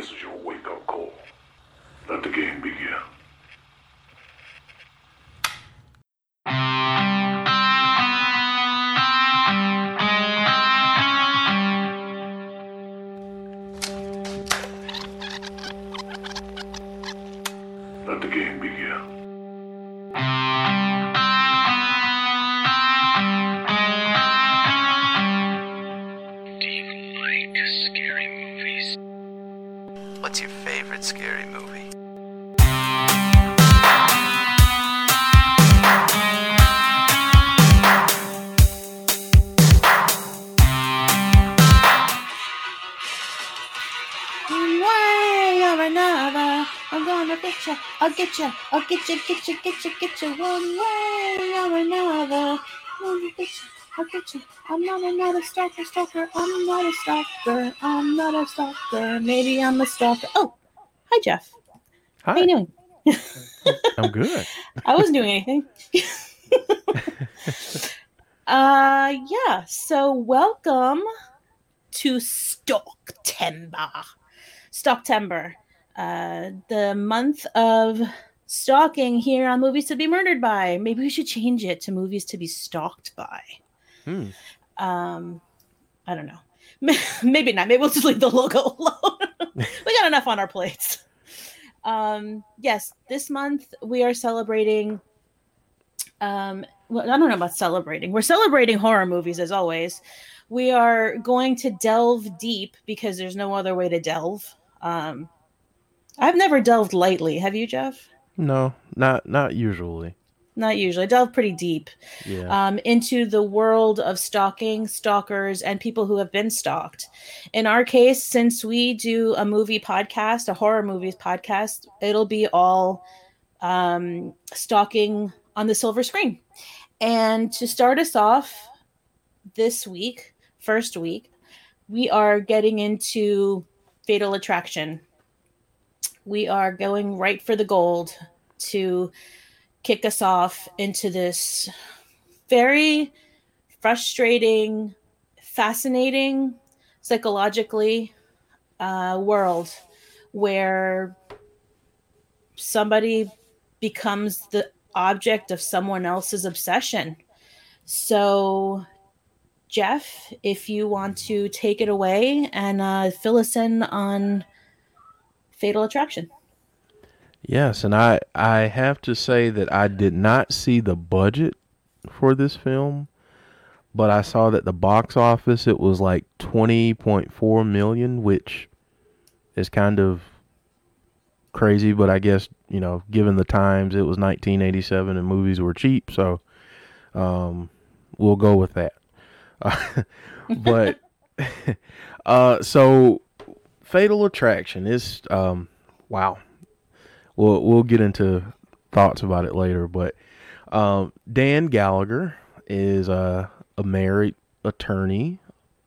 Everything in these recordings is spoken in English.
This is your wake up call. Let the game begin. Get you. I'll get you. I'm not another stalker. Stalker. I'm not a stalker. I'm not a stalker. Maybe I'm a stalker. Oh, hi Jeff. Hi. How you doing? I'm good. I wasn't doing anything. uh yeah, so welcome to Stalktember. Stalktember. Uh the month of stalking here on Movies to Be Murdered By. Maybe we should change it to Movies to Be Stalked By. Hmm. Um I don't know. Maybe not. Maybe we'll just leave the logo alone. we got enough on our plates. Um yes, this month we are celebrating um well, I don't know about celebrating. We're celebrating horror movies as always. We are going to delve deep because there's no other way to delve. Um I've never delved lightly. Have you, Jeff? No, not not usually. Not usually. I delve pretty deep Yeah. um, into the world of stalking, stalkers, and people who have been stalked. In our case, since we do a movie podcast, a horror movies podcast, it'll be all um, stalking on the silver screen. And to start us off this week, first week, we are getting into Fatal Attraction. We are going right for the gold to kick us off into this very frustrating, fascinating, psychologically uh, world where somebody becomes the object of someone else's obsession. So, Jeff, if you want to take it away and uh, fill us in on Fatal Attraction. Yes, and I I have to say that I did not see the budget for this film, but I saw that the box office it was like 20.4 million, which is kind of crazy, but I guess, you know, given the times it was 1987 and movies were cheap, so um we'll go with that. Uh, but uh so Fatal Attraction is um wow we'll we'll get into thoughts about it later. But um, Dan Gallagher is a a married attorney,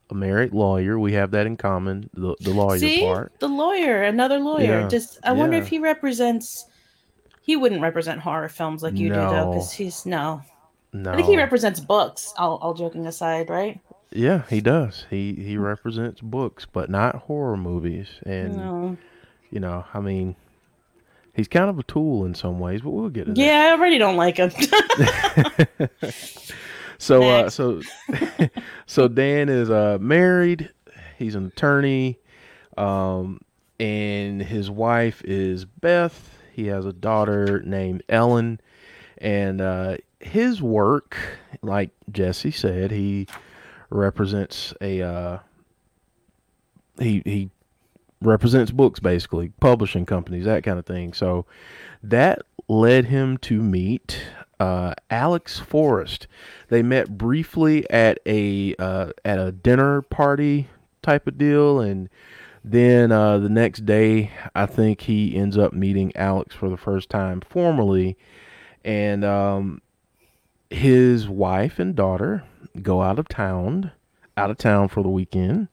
a married lawyer. We have that in common. The the lawyer See, part. the lawyer, another lawyer. Yeah, Just I wonder if he represents. He wouldn't represent horror films like you do, though, because he's no. No, I think he represents books. All, all joking aside, right? yeah, he does. He he represents books, but not horror movies. And no. you know, I mean, he's kind of a tool in some ways, but we'll get that. Yeah, I already don't like him. So uh, so so Dan is uh married. He's an attorney, um, and his wife is Beth. He has a daughter named Ellen, and uh, his work, like Jesse said, he represents a uh, he he represents books basically, publishing companies, that kind of thing. So that led him to meet uh, Alex Forrest. They met briefly at a uh, at a dinner party type of deal, and then uh, the next day, I think he ends up meeting Alex for the first time formally, and um, his wife and daughter go out of town, out of town for the weekend,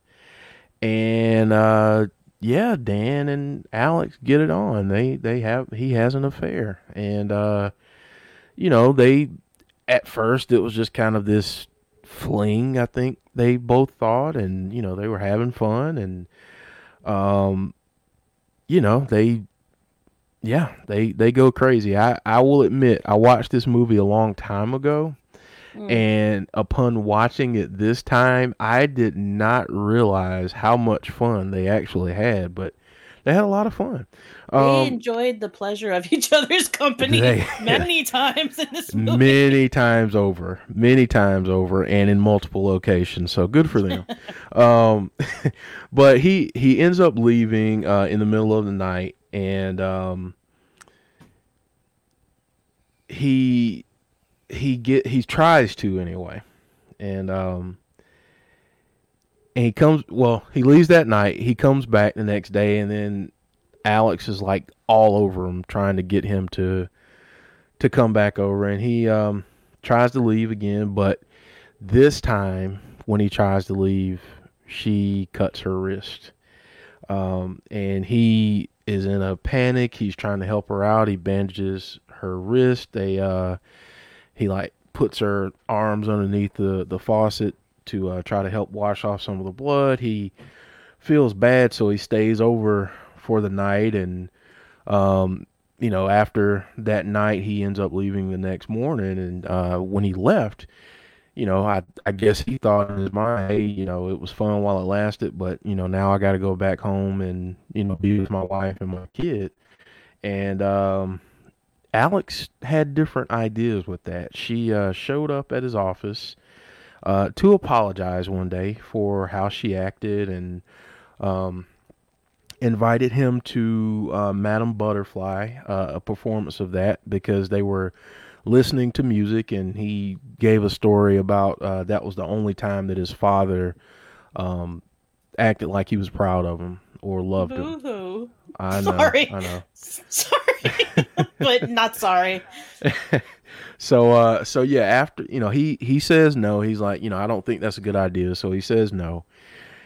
and uh, yeah, Dan and Alex get it on. They they have he has an affair, and uh, you know they at first it was just kind of this fling. I think they both thought, and you know they were having fun, and um, you know, they yeah, they they go crazy. I I will admit I watched this movie a long time ago. And upon watching it this time, I did not realize how much fun they actually had, but they had a lot of fun. They Um, enjoyed the pleasure of each other's company They- many times in this movie. many times over, many times over, and in multiple locations. So good for them. um, but he he ends up leaving uh, in the middle of the night, and um, he he get he tries to anyway, and um, and he comes. Well, he leaves that night. He comes back the next day, and then Alex is like all over him, trying to get him to to come back over. And he um tries to leave again but this time when he tries to leave she cuts her wrist. Um and he is in a panic. He's trying to help her out. He bandages her wrist. They uh he like puts her arms underneath the the faucet to uh, try to help wash off some of the blood he feels bad so he stays over for the night and um you know, after that night, he ends up leaving the next morning. And uh, when he left, you know, I I guess he thought in his mind, hey, you know, it was fun while it lasted, but you know, now I got to go back home and you know be with my wife and my kid. And um, Alex had different ideas with that. She uh, showed up at his office uh, to apologize one day for how she acted and. Um, invited him to uh, Madame Butterfly, uh, a performance of that, because they were listening to music, and he gave a story about uh, that was the only time that his father um, acted like he was proud of him or loved him. Boo-hoo. I know, Sorry. I know. Sorry, but not sorry. So, uh, so yeah, after you know, he he says no. He's like, you know, I don't think that's a good idea. So he says no,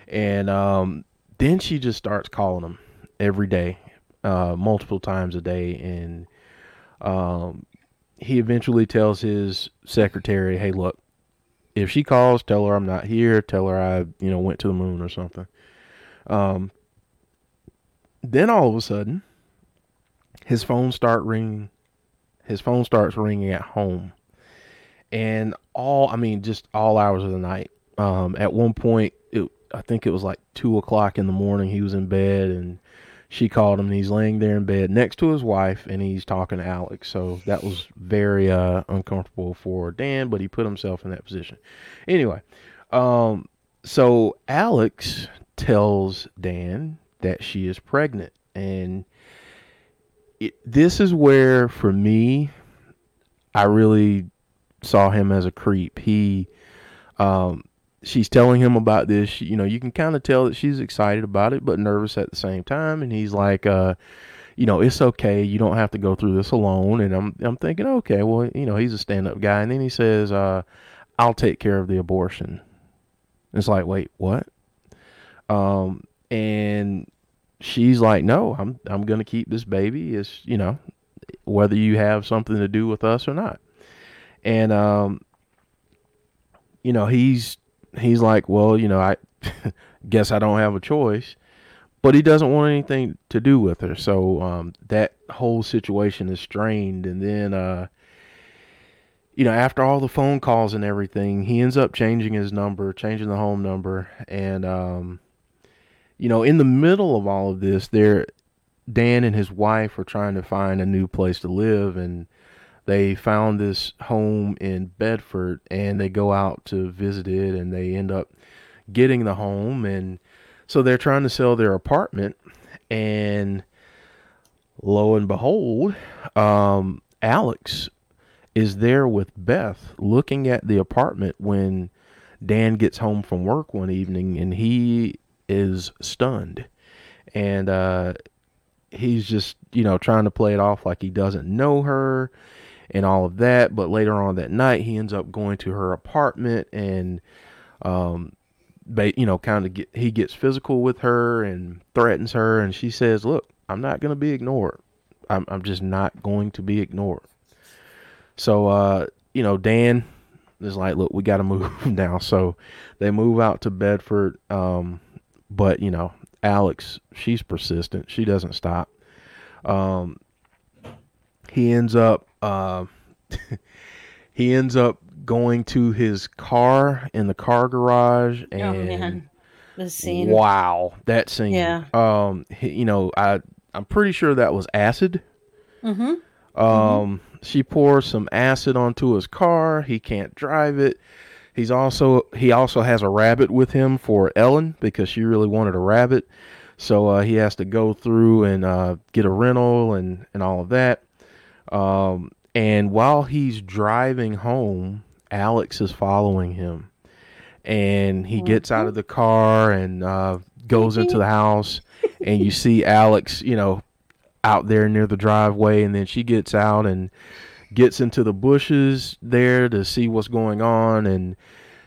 and um, then she just starts calling him every day, uh, multiple times a day, and um, he eventually tells his secretary, "Hey, look, if she calls, tell her I'm not here. Tell her I, you know, went to the moon or something." Um, then all of a sudden, his phone start ringing. His phone starts ringing at home, and all I mean, just all hours of the night. Um, at one point, it I think it was like two o'clock in the morning. He was in bed, and she called him, and he's laying there in bed next to his wife, and he's talking to Alex. So that was very uh, uncomfortable for Dan, but he put himself in that position. Anyway, um, so Alex tells Dan that she is pregnant, and it, this is where, for me, I really saw him as a creep. He, um, she's telling him about this. She, you know, you can kind of tell that she's excited about it, but nervous at the same time. And he's like, uh, you know, it's okay. You don't have to go through this alone. And I'm, I'm thinking, okay, well, you know, he's a stand-up guy. And then he says, uh, I'll take care of the abortion. It's like, wait, what? Um, and she's like, no, I'm, I'm going to keep this baby. It's, you know, whether you have something to do with us or not. And, um, you know, he's, he's like, well, you know, I guess I don't have a choice, but he doesn't want anything to do with her. So, um, that whole situation is strained. And then, uh, you know, after all the phone calls and everything, he ends up changing his number, changing the home number, and um, you know, in the middle of all of this, there, Dan and his wife are trying to find a new place to live, and they found this home in Bedford, and they go out to visit it, and they end up getting the home, and so they're trying to sell their apartment, and lo and behold, um, Alex is there with Beth looking at the apartment when Dan gets home from work one evening and he is stunned. And uh, he's just, you know, trying to play it off like he doesn't know her and all of that. But later on that night, he ends up going to her apartment and, um, you know, kind of get, he gets physical with her and threatens her. And she says, Look, I'm not going to be ignored. I'm, I'm just not going to be ignored. So, uh, you know, Dan is like, look, we got to move now. So they move out to Bedford. Um, but, you know, Alex, she's persistent. She doesn't stop. Um, he ends up uh, he ends up going to his car in the car garage and oh man, the scene. wow, that scene. Yeah. Um, he, you know, I I'm pretty sure that was acid. Mm-hmm. Um, she pours some acid onto his car. He can't drive it. He's also he also has a rabbit with him for Ellen because she really wanted a rabbit. So uh, he has to go through and uh, get a rental and and all of that. Um, and while he's driving home, Alex is following him, and he gets out of the car and uh, goes into the house, and you see Alex, you know, out there near the driveway, and then she gets out and gets into the bushes there to see what's going on, and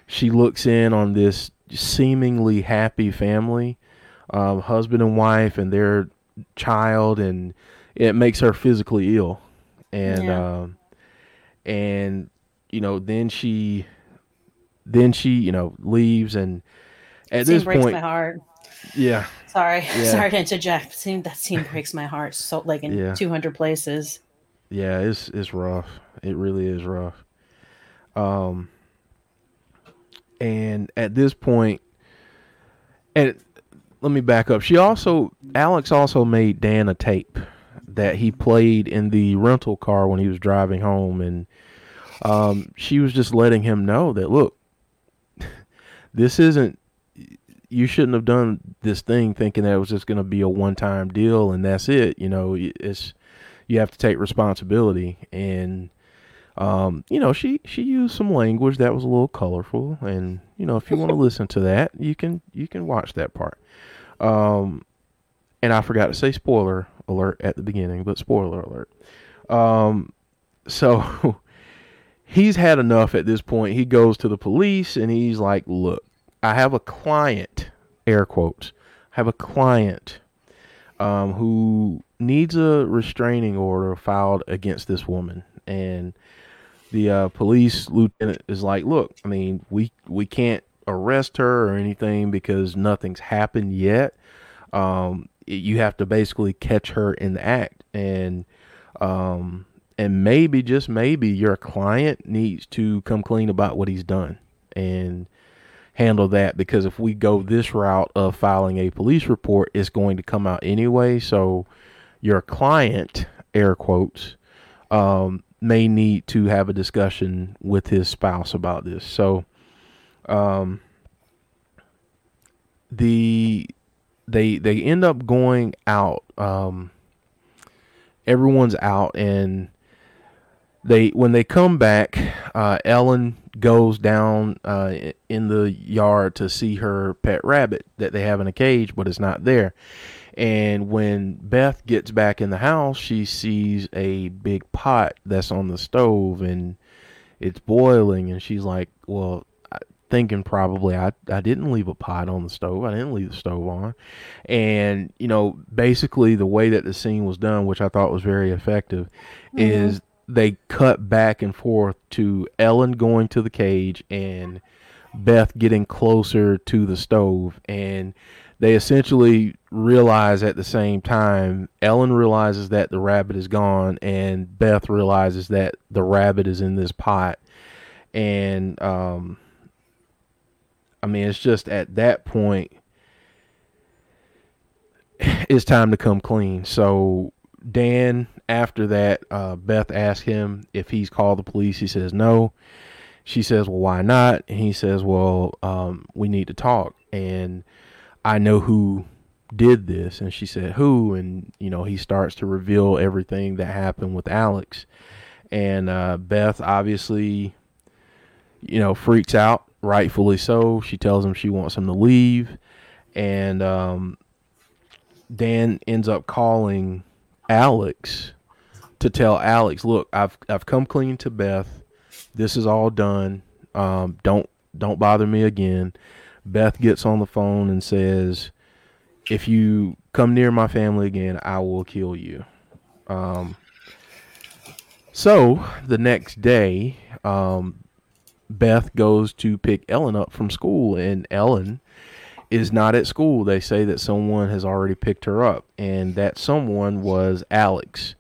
she looks in on this seemingly happy family, um, husband and wife, and their child, and it makes her physically ill, and Yeah. um, and you know then she then she you know leaves and at scene this breaks point my heart. yeah Sorry, Yeah. sorry to interject. That scene breaks my heart so like in Yeah. 200 places. Yeah, it's it's rough. It really is rough. Um and at this point and let me back up. She also Alex also made Dan a tape that he played in the rental car when he was driving home and um she was just letting him know that look this isn't you shouldn't have done this thing thinking that it was just going to be a one-time deal and that's it you know it's you have to take responsibility. And um, you know she she used some language that was a little colorful. And you know if you want to listen to that you can you can watch that part. Um, and i forgot to say spoiler alert at the beginning but spoiler alert. Um, so he's had enough at this point. He goes to the police and he's like look i have a client air quotes I have a client um, who needs a restraining order filed against this woman. And the uh, police lieutenant is like, "Look, I mean, we we can't arrest her or anything because nothing's happened yet. Um, you have to basically catch her in the act, and um, and maybe just maybe your client needs to come clean about what he's done and." Handle that because if we go this route of filing a police report, it's going to come out anyway. So your client, air quotes, um, may need to have a discussion with his spouse about this. So, um, the they they end up going out. Um, everyone's out and they when they come back, uh, Ellen goes down uh, in the yard to see her pet rabbit that they have in a cage, but it's not there. And when Beth gets back in the house, she sees a big pot that's on the stove and it's boiling. And she's like, "Well, thinking probably I I didn't leave a pot on the stove. I didn't leave the stove on." And you know, basically the way that the scene was done, which I thought was very effective, is they cut back and forth to Ellen going to the cage and Beth getting closer to the stove and they essentially realize at the same time Ellen realizes that the rabbit is gone and Beth realizes that the rabbit is in this pot and um I mean it's just at that point it's time to come clean. So Dan, after that, uh, Beth asks him if he's called the police. He says no. She says, "Well, why not?" And he says, "Well, um, we need to talk, and I know who did this." And she said, "Who?" And you know, he starts to reveal everything that happened with Alex, and uh, Beth obviously, you know, freaks out, rightfully so. She tells him she wants him to leave, and um, Dan ends up calling Alex to tell Alex, "Look, I've I've come clean to Beth. This is all done. Um, don't don't bother me again." Beth gets on the phone and says, "If you come near my family again, I will kill you." Um, so the next day, um, Beth goes to pick Ellen up from school, and Ellen is not at school. They say that someone has already picked her up, and that someone was Alex.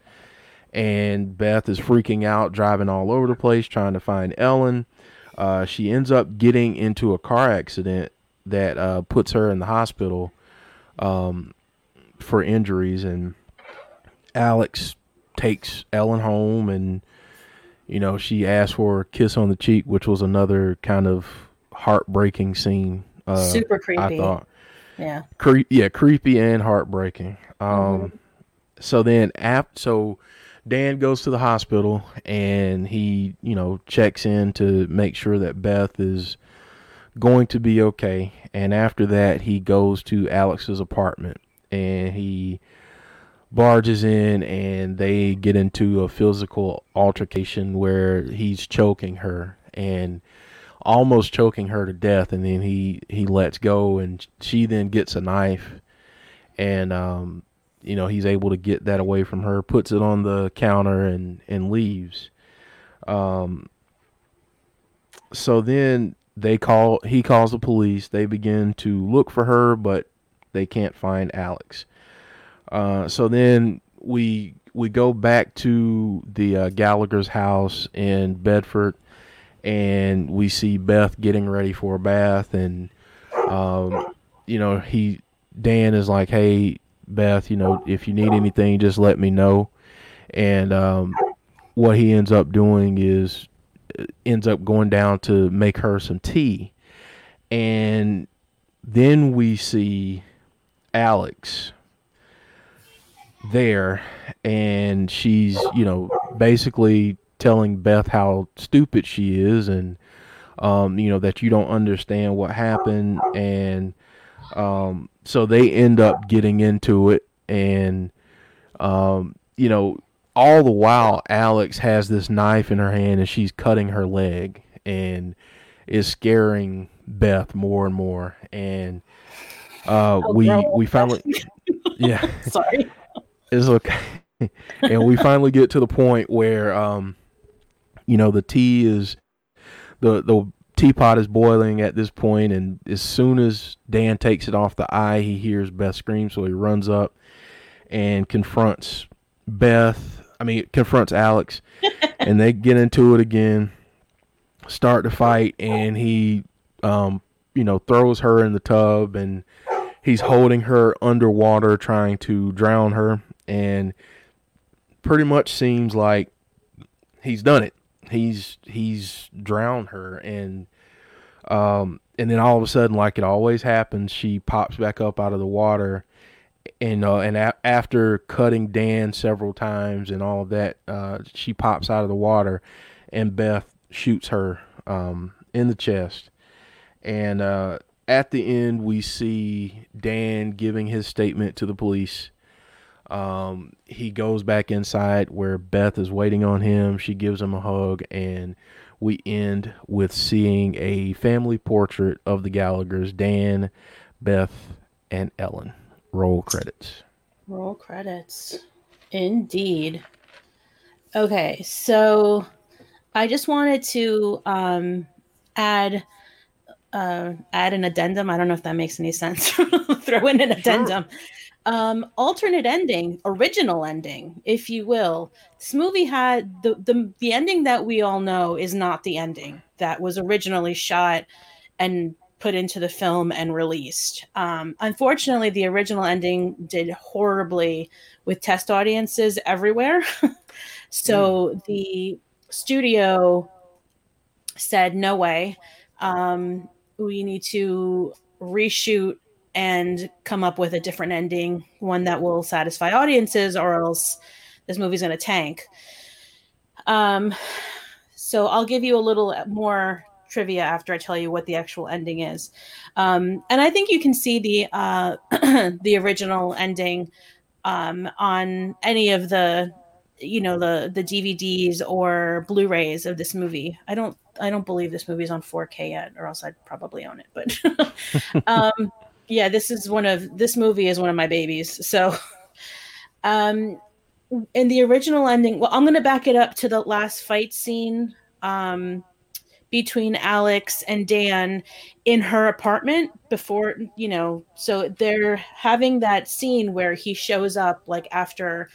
And Beth is freaking out, driving all over the place, trying to find Ellen. Uh, she ends up getting into a car accident that uh, puts her in the hospital um, for injuries, and Alex takes Ellen home, and you know she asks for a kiss on the cheek, which was another kind of heartbreaking scene. Uh, Super creepy. I thought, Yeah. Cre- yeah, creepy and heartbreaking. Um, so then, ap- so Dan goes to the hospital and he, you know, checks in to make sure that Beth is going to be okay. And after that, he goes to Alex's apartment and he barges in and they get into a physical altercation where he's choking her and almost choking her to death and then he he lets go and she then gets a knife and um you know he's able to get that away from her puts it on the counter and and leaves. Um so then they call he calls the police. They begin to look for her but they can't find alex. Uh so then we we go back to the uh, gallagher's house in bedford and we see beth getting ready for a bath and um you know he dan is like hey beth you know if you need anything just let me know and um what he ends up doing is ends up going down to make her some tea. And then we see Alex there and she's, you know, basically telling Beth how stupid she is and um, you know, that you don't understand what happened and um so they end up getting into it and um you know all the while Alex has this knife in her hand and she's cutting her leg and is scaring Beth more and more and uh Oh, we girl. we finally yeah Sorry. it's okay and we finally get to the point where um you know the tea is the the teapot is boiling at this point and as soon as Dan takes it off the eye he hears Beth scream so he runs up and confronts Beth I mean confronts Alex and they get into it again start to fight and he um you know throws her in the tub and he's holding her underwater trying to drown her and pretty much seems like he's done it he's he's drowned her. And um and then all of a sudden like it always happens she pops back up out of the water. And uh, and a- after cutting Dan several times and all of that uh she pops out of the water and Beth shoots her um in the chest. And uh at the end we see Dan giving his statement to the police um, he goes back inside where Beth is waiting on him. She gives him a hug, and we end with seeing a family portrait of the Gallaghers Dan, Beth, and Ellen. Roll credits. Roll credits. Indeed. Okay, so I just wanted to um, add uh, add an addendum. I don't know if that makes any sense. Throw in an addendum. Um, alternate ending, original ending, if you will. This movie had the, the the ending that we all know is not the ending that was originally shot and put into the film and released. Um, unfortunately, the original ending did horribly with test audiences everywhere. so the studio said, no way. Um, we need to reshoot and come up with a different ending, one that will satisfy audiences, or else this movie's going to tank. Um, so I'll give you a little more trivia after I tell you what the actual ending is. Um, and I think you can see the uh, the original ending um, on any of the you know the the DVDs or Blu-rays of this movie. I don't I don't believe this movie is on 4K yet, or else I'd probably own it. But um, yeah, this is one of this movie is one of my babies. So um, in the original ending, well, I'm going to back it up to the last fight scene. Um, between Alex and Dan in her apartment before, you know, so they're having that scene where he shows up like after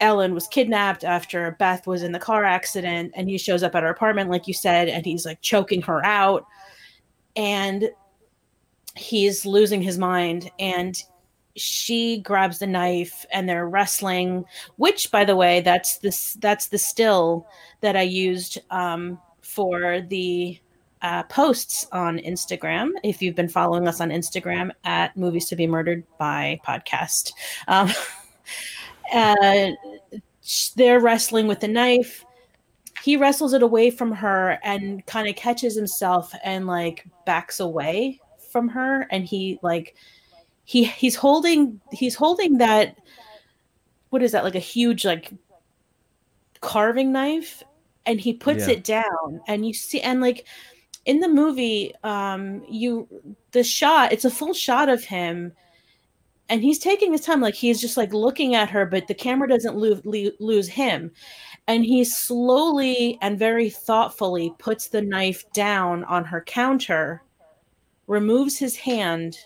Ellen was kidnapped, after Beth was in the car accident, and he shows up at her apartment, like you said, and he's like choking her out. And he's losing his mind. And she grabs the knife and they're wrestling which by the way that's this that's the still that i used um, for the uh, posts on instagram if you've been following us on instagram at movies to be murdered by podcast um, uh, they're wrestling with the knife he wrestles it away from her and kind of catches himself and like backs away from her and he like he he's holding he's holding that what is that like a huge like carving knife and he puts yeah. it down and you see and like in the movie um you the shot it's a full shot of him and he's taking his time like he's just like looking at her but the camera doesn't lose, lose him and he slowly and very thoughtfully puts the knife down on her counter removes his hand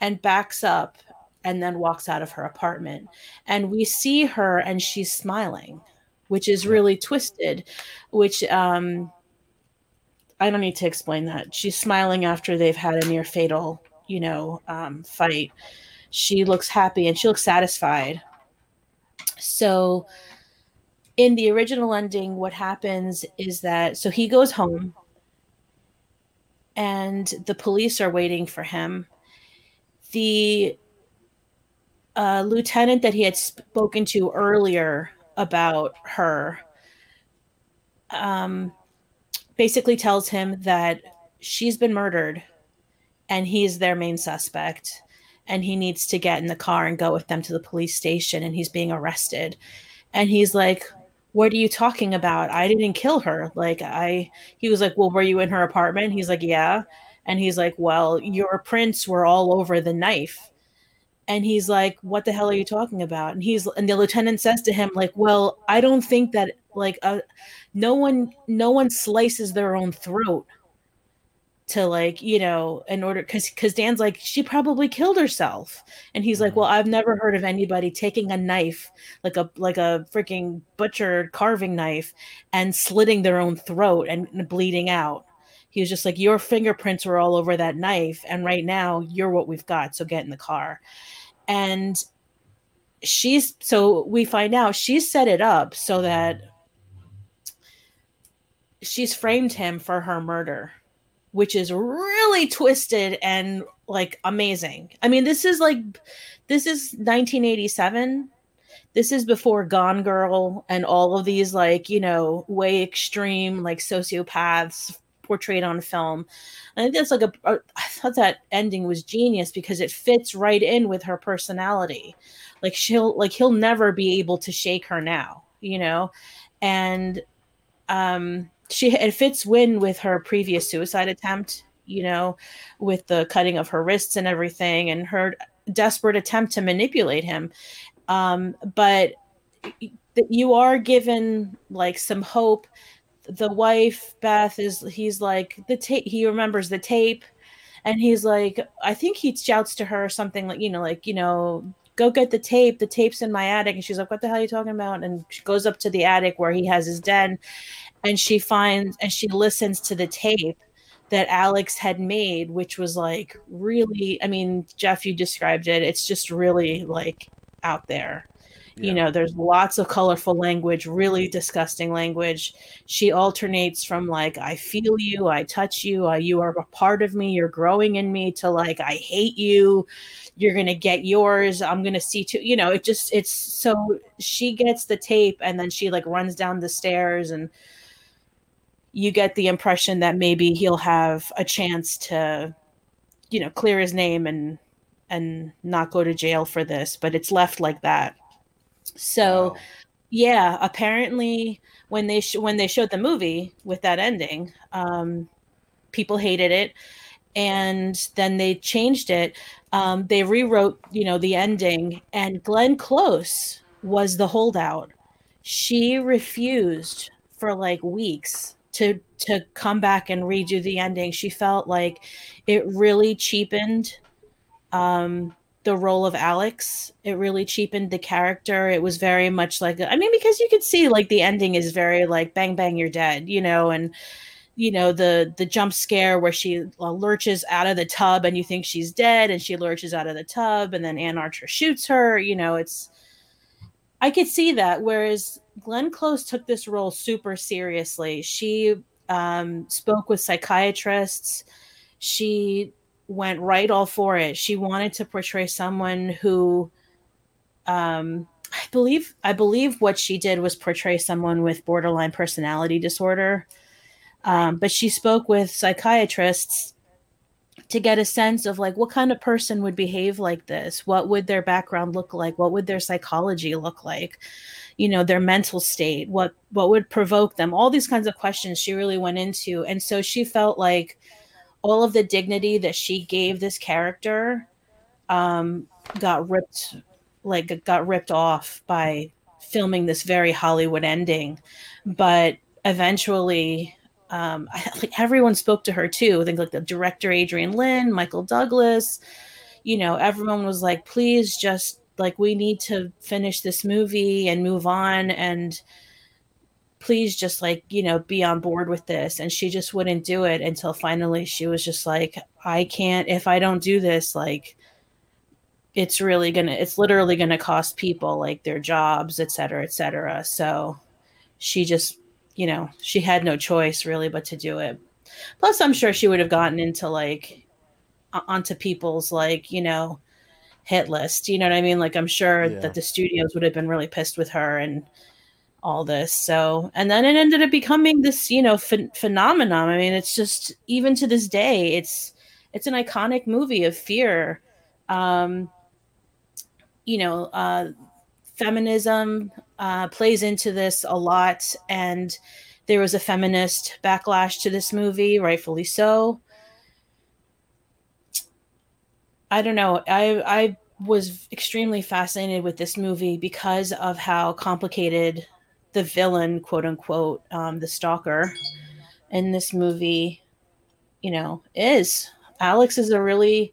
and backs up and then walks out of her apartment. And we see her and she's smiling, which is really twisted, which um I don't need to explain that. She's smiling after they've had a near fatal, you know, um, fight. She looks happy and she looks satisfied. So, in the original ending, what happens is that so he goes home and the police are waiting for him. The uh, lieutenant that he had spoken to earlier about her um, basically tells him that she's been murdered and he's their main suspect and he needs to get in the car and go with them to the police station and he's being arrested. And he's like what are you talking about? I didn't kill her. Like i he was like well were you in her apartment? He's like yeah. And he's like well your prints were all over the knife. And he's like what the hell are you talking about? And he's and the lieutenant says to him like well i don't think that like uh, no one no one slices their own throat to like you know in order because because dan's like she probably killed herself. And he's like mm-hmm. well i've never heard of anybody taking a knife like a like a freaking butcher carving knife and slitting their own throat and bleeding out. He was just like your fingerprints were all over that knife and right now you're what we've got so get in the car. And she's so we find out she's set it up so that she's framed him for her murder which is really twisted and like amazing i mean this is like this is 1987 this is before gone girl and all of these like you know way extreme like sociopaths portrayed on film. I think that's like a. I thought that ending was genius because it fits right in with her personality. Like she'll like he'll never be able to shake her now, you know, and um she it fits in with her previous suicide attempt, you know, with the cutting of her wrists and everything, and her desperate attempt to manipulate him. Um, but you are given like some hope. The wife Beth is he's like the tape he remembers the tape and he's like I think he shouts to her something like you know like you know go get the tape. The tape's in my attic. And she's like what the hell are you talking about? And she goes up to the attic where he has his den and she finds and she listens to the tape that Alex had made which was like really I mean Jeff you described it it's just really like out there yeah. You know, there's lots of colorful language, really disgusting language. She alternates from like, I feel you, I touch you, uh, you are a part of me, you're growing in me, to like, I hate you, you're going to get yours, I'm going to see to, you know, it just, it's so she gets the tape and then she like runs down the stairs and you get the impression that maybe he'll have a chance to, you know, clear his name and and not go to jail for this, but it's left like that. So, wow. yeah, apparently when they sh- when they showed the movie with that ending, um, people hated it, and then they changed it. Um, they rewrote, you know, the ending, and Glenn Close was the holdout. She refused for like weeks to to come back and redo the ending. She felt like it really cheapened um, the role of Alex. It really cheapened the character. It was very much like I mean because you could see like the ending is very like bang bang you're dead, you know, and you know the the jump scare where she uh, lurches out of the tub and you think she's dead and she lurches out of the tub and then Anne Archer shoots her, you know, it's I could see that whereas Glenn Close took this role super seriously. She um, spoke with psychiatrists. She went right all for it. She wanted to portray someone who, um, I believe, I believe what she did was portray someone with borderline personality disorder. Um, but she spoke with psychiatrists to get a sense of like what kind of person would behave like this? What would their background look like? What would their psychology look like? You know their mental state what what would provoke them? All these kinds of questions she really went into. And so she felt like all of the dignity that she gave this character um got ripped like got ripped off by filming this very hollywood ending. But eventually um, I, like everyone spoke to her too. I think like the director Adrian Lyne, Michael Douglas, you know, everyone was like, please just like we need to finish this movie and move on and please just like you know be on board with this and she just wouldn't do it until finally she was just like i can't if i don't do this like it's really gonna it's literally gonna cost people like their jobs et cetera et cetera so she just you know she had no choice really but to do it plus i'm sure she would have gotten into like onto people's like you know hit list. You know what I mean? Like I'm sure yeah. that the studios would have been really pissed with her and all this. So, and then it ended up becoming this, you know, ph- phenomenon. I mean, it's just even to this day, it's it's an iconic movie of fear. Um, you know, uh, feminism uh, plays into this a lot, and there was a feminist backlash to this movie, rightfully so. I don't know. I I was extremely fascinated with this movie because of how complicated the villain, quote unquote, um, the stalker in this movie, you know, is. Alex is a really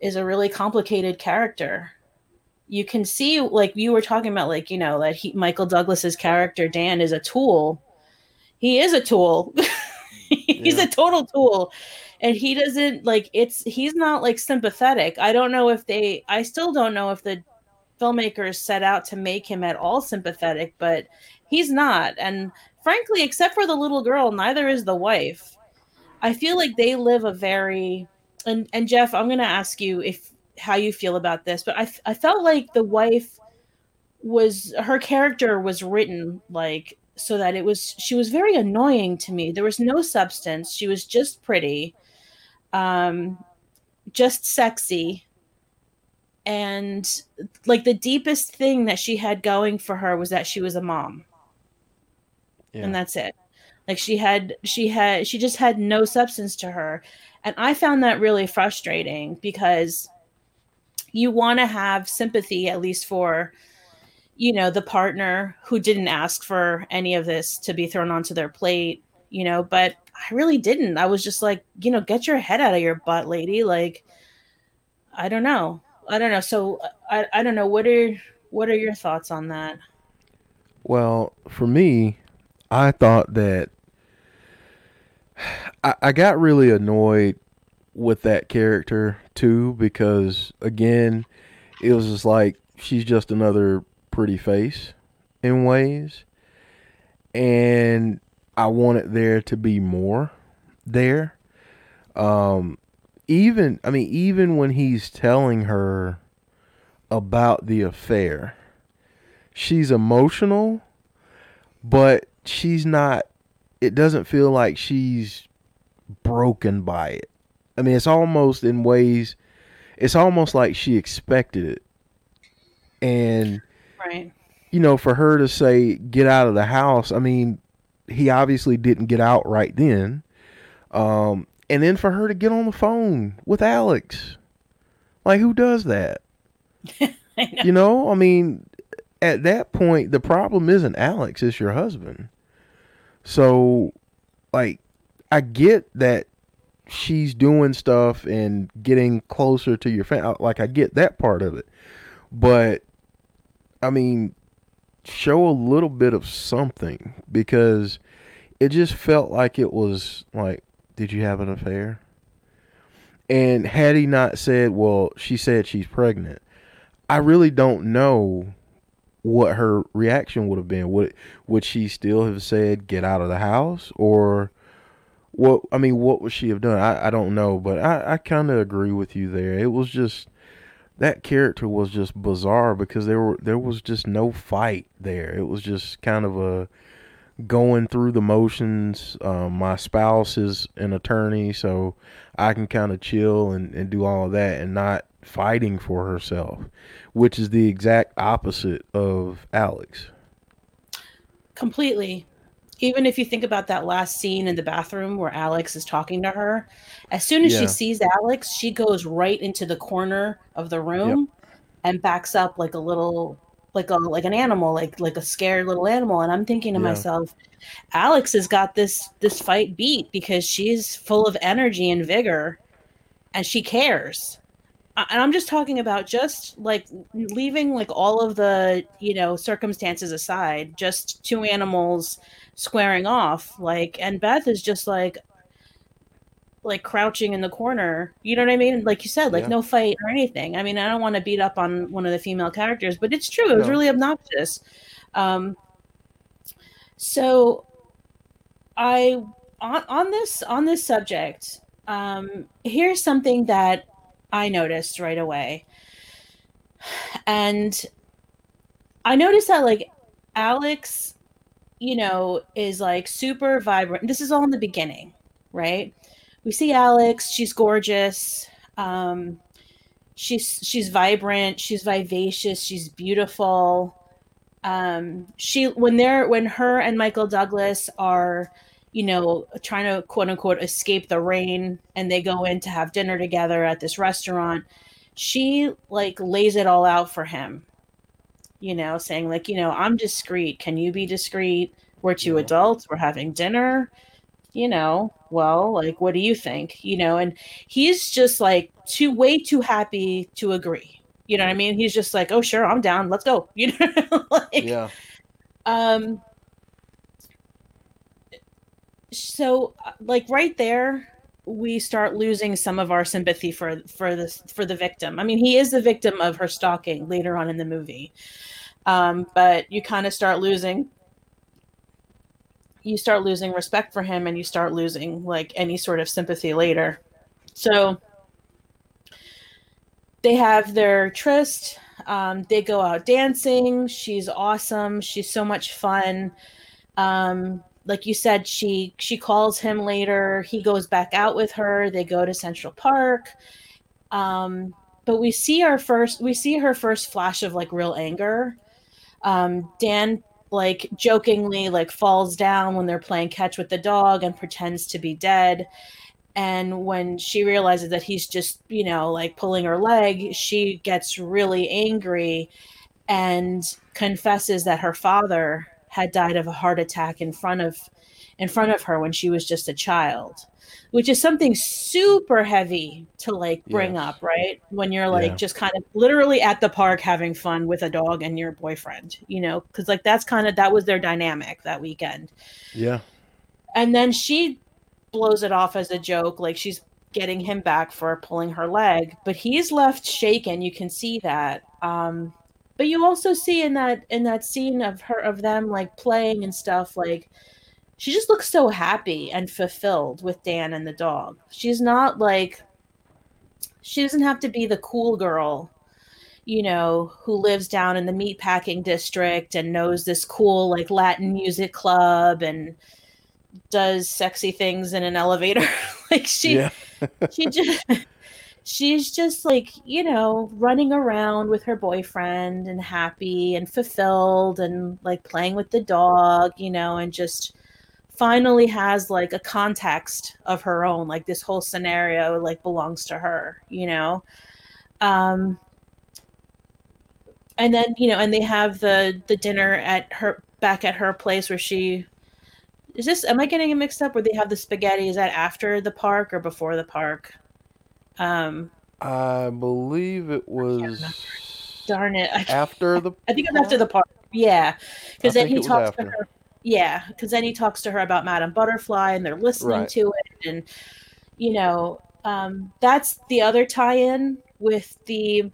is a really complicated character. You can see, like you were talking about, like you know, that he, Michael Douglas's character Dan is a tool. He is a tool. He's yeah. a total tool and he doesn't like it's he's not like sympathetic i don't know if they i still don't know if the filmmakers set out to make him at all sympathetic but he's not and frankly except for the little girl neither is the wife i feel like they live a very and and jeff i'm going to ask you if how you feel about this but i i felt like the wife was her character was written like so that it was she was very annoying to me there was no substance she was just pretty um, just sexy. And like the deepest thing that she had going for her was that she was a mom. Yeah. And that's it. Like she had, she had, she just had no substance to her. And I found that really frustrating because you want to have sympathy, at least for, you know, the partner who didn't ask for any of this to be thrown onto their plate, you know, but I really didn't. I was just like, you know, get your head out of your butt, lady. Like, I don't know. I don't know. So I, I don't know. What are what are your thoughts on that? Well, for me, I thought that I, I got really annoyed with that character too because again, it was just like she's just another pretty face in ways. And I wanted there to be more there. Um, even I mean, even when he's telling her about the affair, she's emotional, but she's not. It doesn't feel like she's broken by it. I mean, it's almost in ways, it's almost like she expected it, and right. You know, for her to say "get out of the house," I mean, he obviously didn't get out right then. Um, and then for her to get on the phone with Alex, like who does that? know. You know, I mean, at that point, the problem isn't Alex; it's your husband. So, like I get that she's doing stuff and getting closer to your family. Like I get that part of it, but I mean, show a little bit of something because it just felt like it was like, did you have an affair? And had he not said, well, she said she's pregnant, I really don't know what her reaction would have been. Would would she still have said, "Get out of the house," or what? I mean, what would she have done? I, I don't know, but I, I kind of agree with you there. It was just that character was just bizarre because there were there was just no fight there. It was just kind of a going through the motions. Um, my spouse is an attorney, so I can kind of chill and, and do all of that and not fighting for herself, which is the exact opposite of Alex. Completely. Even if you think about that last scene in the bathroom where Alex is talking to her, as soon as Yeah. she sees Alex, she goes right into the corner of the room and backs up like a little like a like an animal, like like a scared little animal. And I'm thinking to Yeah. myself, Alex has got this this fight beat because she's full of energy and vigor and she cares. And I'm just talking about just like leaving like all of the, you know, circumstances aside, just two animals squaring off like and Beth is just like like crouching in the corner. You know what I mean? Like you said, like Yeah. no fight or anything. I mean, I don't want to beat up on one of the female characters, but it's true. It was No. really obnoxious. Um so I on on this on this subject, um here's something that I noticed right away. And I noticed that like Alex, you know, is like super vibrant. This is all in the beginning, right? We see Alex, she's gorgeous. Um she's she's vibrant, she's vivacious, she's beautiful. Um she when they're when her and Michael Douglas are you know, trying to quote unquote escape the rain and they go in to have dinner together at this restaurant. She like lays it all out for him, you know, saying, like, you know, I'm discreet. Can you be discreet? We're two adults. We're having dinner. You know, well, like, what do you think? You know, and he's just like too, way too happy to agree. You know what I mean? He's just like, oh, sure, I'm down. Let's go. You know, like, Yeah. um so uh, like right there we start losing some of our sympathy for for this for the victim. I mean, he is the victim of her stalking later on in the movie. Um but you kind of start losing you start losing respect for him and you start losing like any sort of sympathy later. So they have their tryst. Um, they go out dancing. She's awesome. She's so much fun. Um, like you said, she she calls him later. He goes back out with her. They go to Central Park. Um, but we see our first we see her first flash of like real anger. Um, Dan like jokingly like falls down when they're playing catch with the dog and pretends to be dead. And when she realizes that he's just you know like pulling her leg she gets really angry and confesses that her father had died of a heart attack in front of in front of her when she was just a child which is something super heavy to like bring Yes. up right when you're like Yeah. just kind of literally at the park having fun with a dog and your boyfriend you know because like that's kind of that was their dynamic that weekend Yeah. and then she blows it off as a joke like she's getting him back for pulling her leg but he's left shaken you can see that um but you also see in that in that scene of her of them like playing and stuff like she just looks so happy and fulfilled with Dan and the dog she's not like she doesn't have to be the cool girl you know who lives down in the meatpacking district and knows this cool like latin music club and does sexy things in an elevator like she yeah. she just she's just like you know running around with her boyfriend and happy and fulfilled and like playing with the dog you know and just finally has like a context of her own like this whole scenario like belongs to her you know um and then you know and they have the the dinner at her back at her place where she Is this? Am I getting it mixed up? Where they have the spaghetti? Is that after the park or before the park? Um, I believe it was darn it. I, after the. I think it was after the park. Yeah, because then he talks to her. Yeah, because then he talks to her about Madame Butterfly, and they're listening Right. to it, and you know, um, that's the other tie-in with the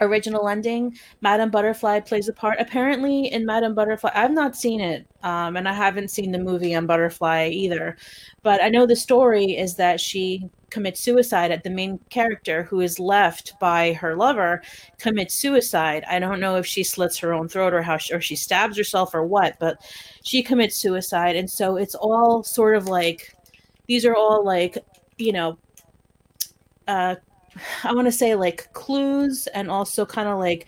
original ending. Madame Butterfly plays a part. Apparently, in Madame Butterfly, I've not seen it, um, and I haven't seen the movie on Butterfly either. But I know the story is that she commits suicide at the main character who is left by her lover commits suicide. I don't know if she slits her own throat or how she, or she stabs herself or what, but she commits suicide and so it's all sort of like these are all like, you know, uh I want to say like clues and also kind of like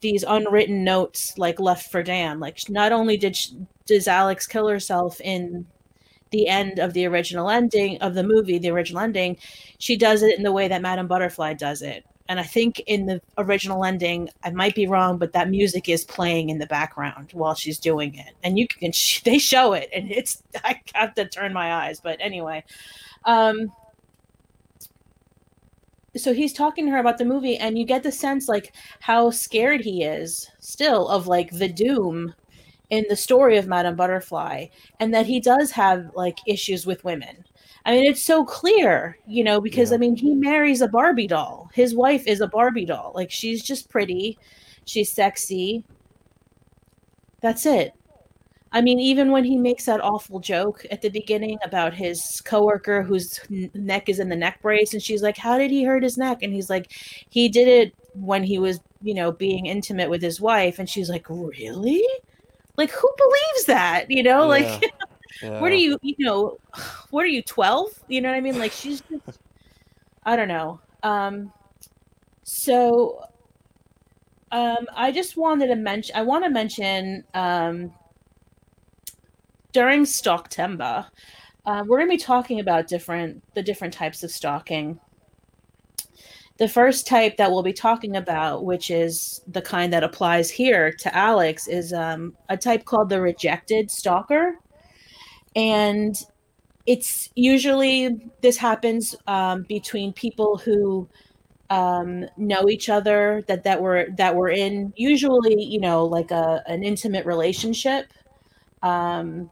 these unwritten notes like left for Dan. Like not only did she, does Alex kill herself in the end of the original ending of the movie, the original ending, she does it in the way that Madame Butterfly does it. And I think in the original ending, I might be wrong, but that music is playing in the background while she's doing it, and you can they show it, and it's I have to turn my eyes. But anyway, um, so he's talking to her about the movie, and you get the sense like how scared he is still of like the doom in the story of Madame Butterfly, and that he does have like issues with women. I mean, it's so clear, you know, because Yeah. I mean, he marries a Barbie doll. His wife is a Barbie doll. Like, she's just pretty, she's sexy. That's it. I mean, even when he makes that awful joke at the beginning about his coworker whose neck is in the neck brace, and she's like, How did he hurt his neck? And he's like, He did it when he was, you know, being intimate with his wife. And she's like, Really? Like, who believes that? You know, like, Yeah. what are you you know what are you 12 you know what i mean like she's just i don't know um so um i just wanted to mention i want to mention um during stalktember uh, we're going to be talking about different the different types of stalking the first type that we'll be talking about which is the kind that applies here to alex is um, a type called the rejected stalker. And it's usually this happens um, between people who um, know each other that that were that were in usually you know like a an intimate relationship. Um,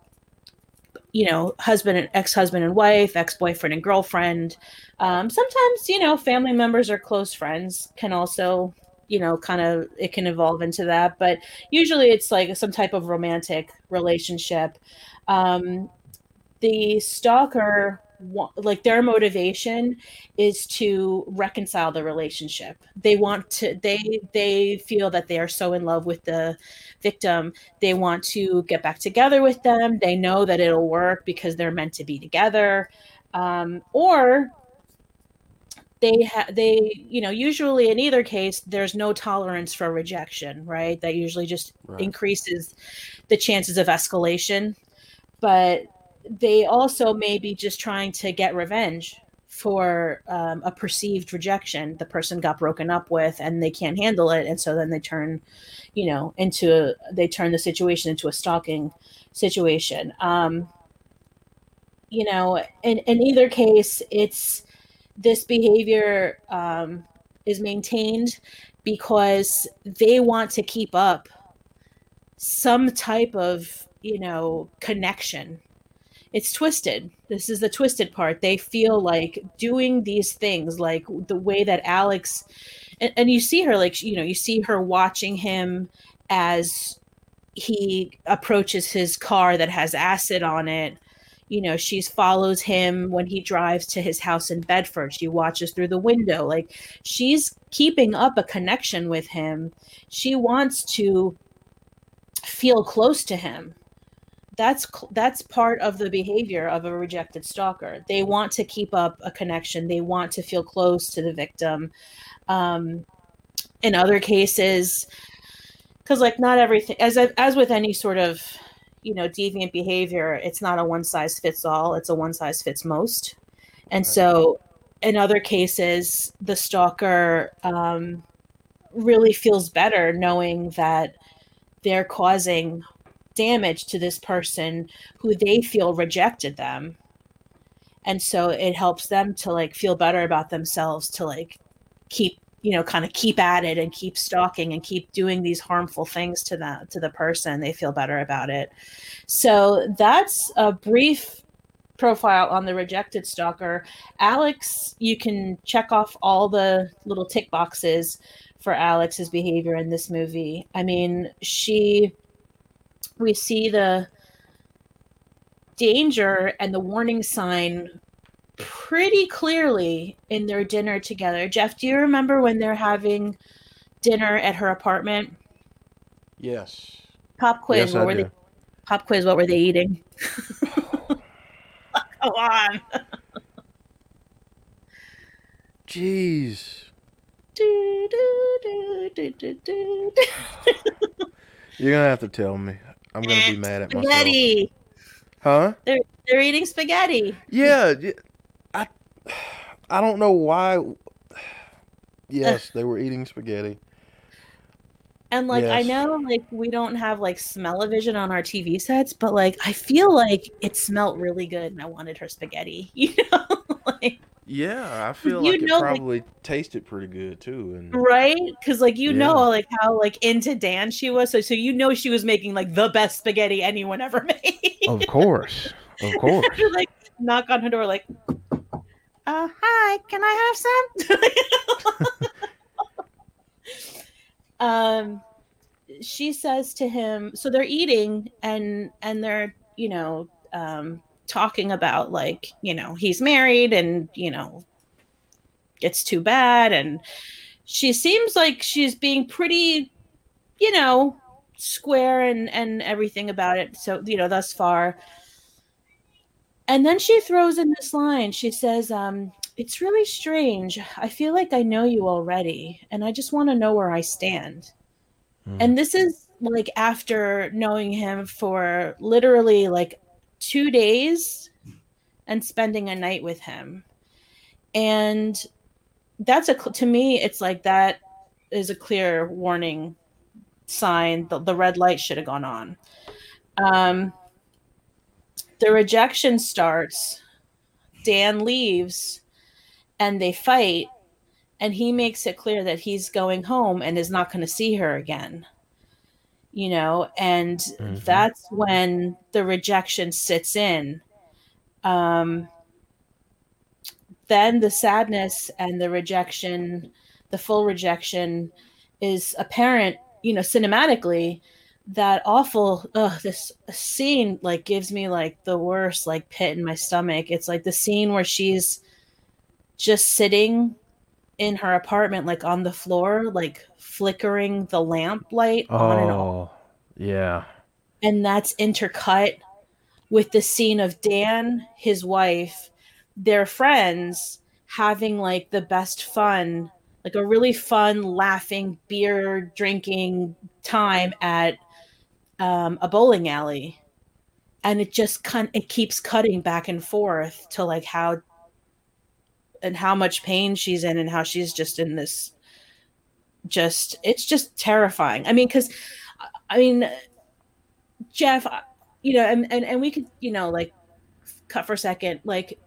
you know husband and ex-husband and wife ex-boyfriend and girlfriend. Um, sometimes you know family members or close friends can also you know kind of it can evolve into that but usually it's like some type of romantic relationship. Um, the stalker like their motivation is to reconcile the relationship. They want to they they feel that they are so in love with the victim. They want to get back together with them. They know that it'll work because they're meant to be together. Um, or they ha- they you know usually in either case there's no tolerance for rejection right? That usually just Right. increases the chances of escalation. But they also may be just trying to get revenge for um, a perceived rejection the person got broken up with and they can't handle it. And so then they turn you know into they turn the situation into a stalking situation. Um, you know in, in either case it's this behavior um, is maintained because they want to keep up some type of you know connection it's twisted. This is the twisted part. They feel like doing these things like the way that alex and, and you see her like you know you see her watching him as he approaches his car that has acid on it. You know she follows him when he drives to his house in bedford. She watches through the window. Like she's keeping up a connection with him. She wants to feel close to him that's that's part of the behavior of a rejected stalker. They want to keep up a connection. They want to feel close to the victim. Um, in other cases because like not everything as as with any sort of you know deviant behavior it's not a one size fits all it's a one size fits most. And so in other cases the stalker um, really feels better knowing that they're causing damage to this person who they feel rejected them. And so it helps them to like feel better about themselves to like keep you know kind of keep at it and keep stalking and keep doing these harmful things to them to the person they feel better about it. So that's a brief profile on the rejected stalker. Alex you can check off all the little tick boxes for alex's behavior in this movie. I mean she we see the danger and the warning sign pretty clearly in their dinner together. Jeff, do you remember when they're having dinner at her apartment? Yes. Pop quiz. Yes, what I were do. they? Pop quiz. What were they eating? Go on. Jeez. Do, do, do. You're gonna have to tell me. I'm gonna be mad at myself. Spaghetti. Huh? They're they're eating spaghetti. Yeah. I I don't know why. Yes, they were eating spaghetti. And like I know like we don't have like smell-o-vision on our TV sets, but like I feel like it smelled really good and I wanted her spaghetti. You know? like Yeah, I feel You like know, it like- probably tasted pretty good too. And right? Because like you know like how like into Dan she was. So so you know she was making like the best spaghetti anyone ever made. of course, of course. like knock on her door like uh hi, can I have some? um she says to him so they're eating and and they're you know um talking about like you know he's married and you know it's too bad. And she seems like she's being pretty you know square and and everything about it. So you know thus far. And then she throws in this line. She says um it's really strange. I feel like i know you already and i just want to know where i stand. Mm. and this is like after knowing him for literally like two days and spending a night with him. And that's a to me it's like that is a clear warning sign. The, the red light should have gone on. Um the rejection starts. Dan leaves and they fight and he makes it clear that he's going home and is not going to see her again you know and Mhm. that's when the rejection sits in. Um then the sadness and the rejection the full rejection is apparent you know cinematically. That awful ugh, this scene like gives me like the worst like pit in my stomach. It's like the scene where she's just sitting in her apartment like on the floor like flickering the lamp light on and off Oh, yeah. and that's intercut with the scene of Dan, his wife, their friends having like the best fun, like a really fun, laughing, beer drinking time at um, a bowling alley, and it just kind it keeps cutting back and forth to like how and how much pain she's in and how she's just in this just it's just terrifying. I mean because i mean jeff you know and, and and we could you know like cut for a second like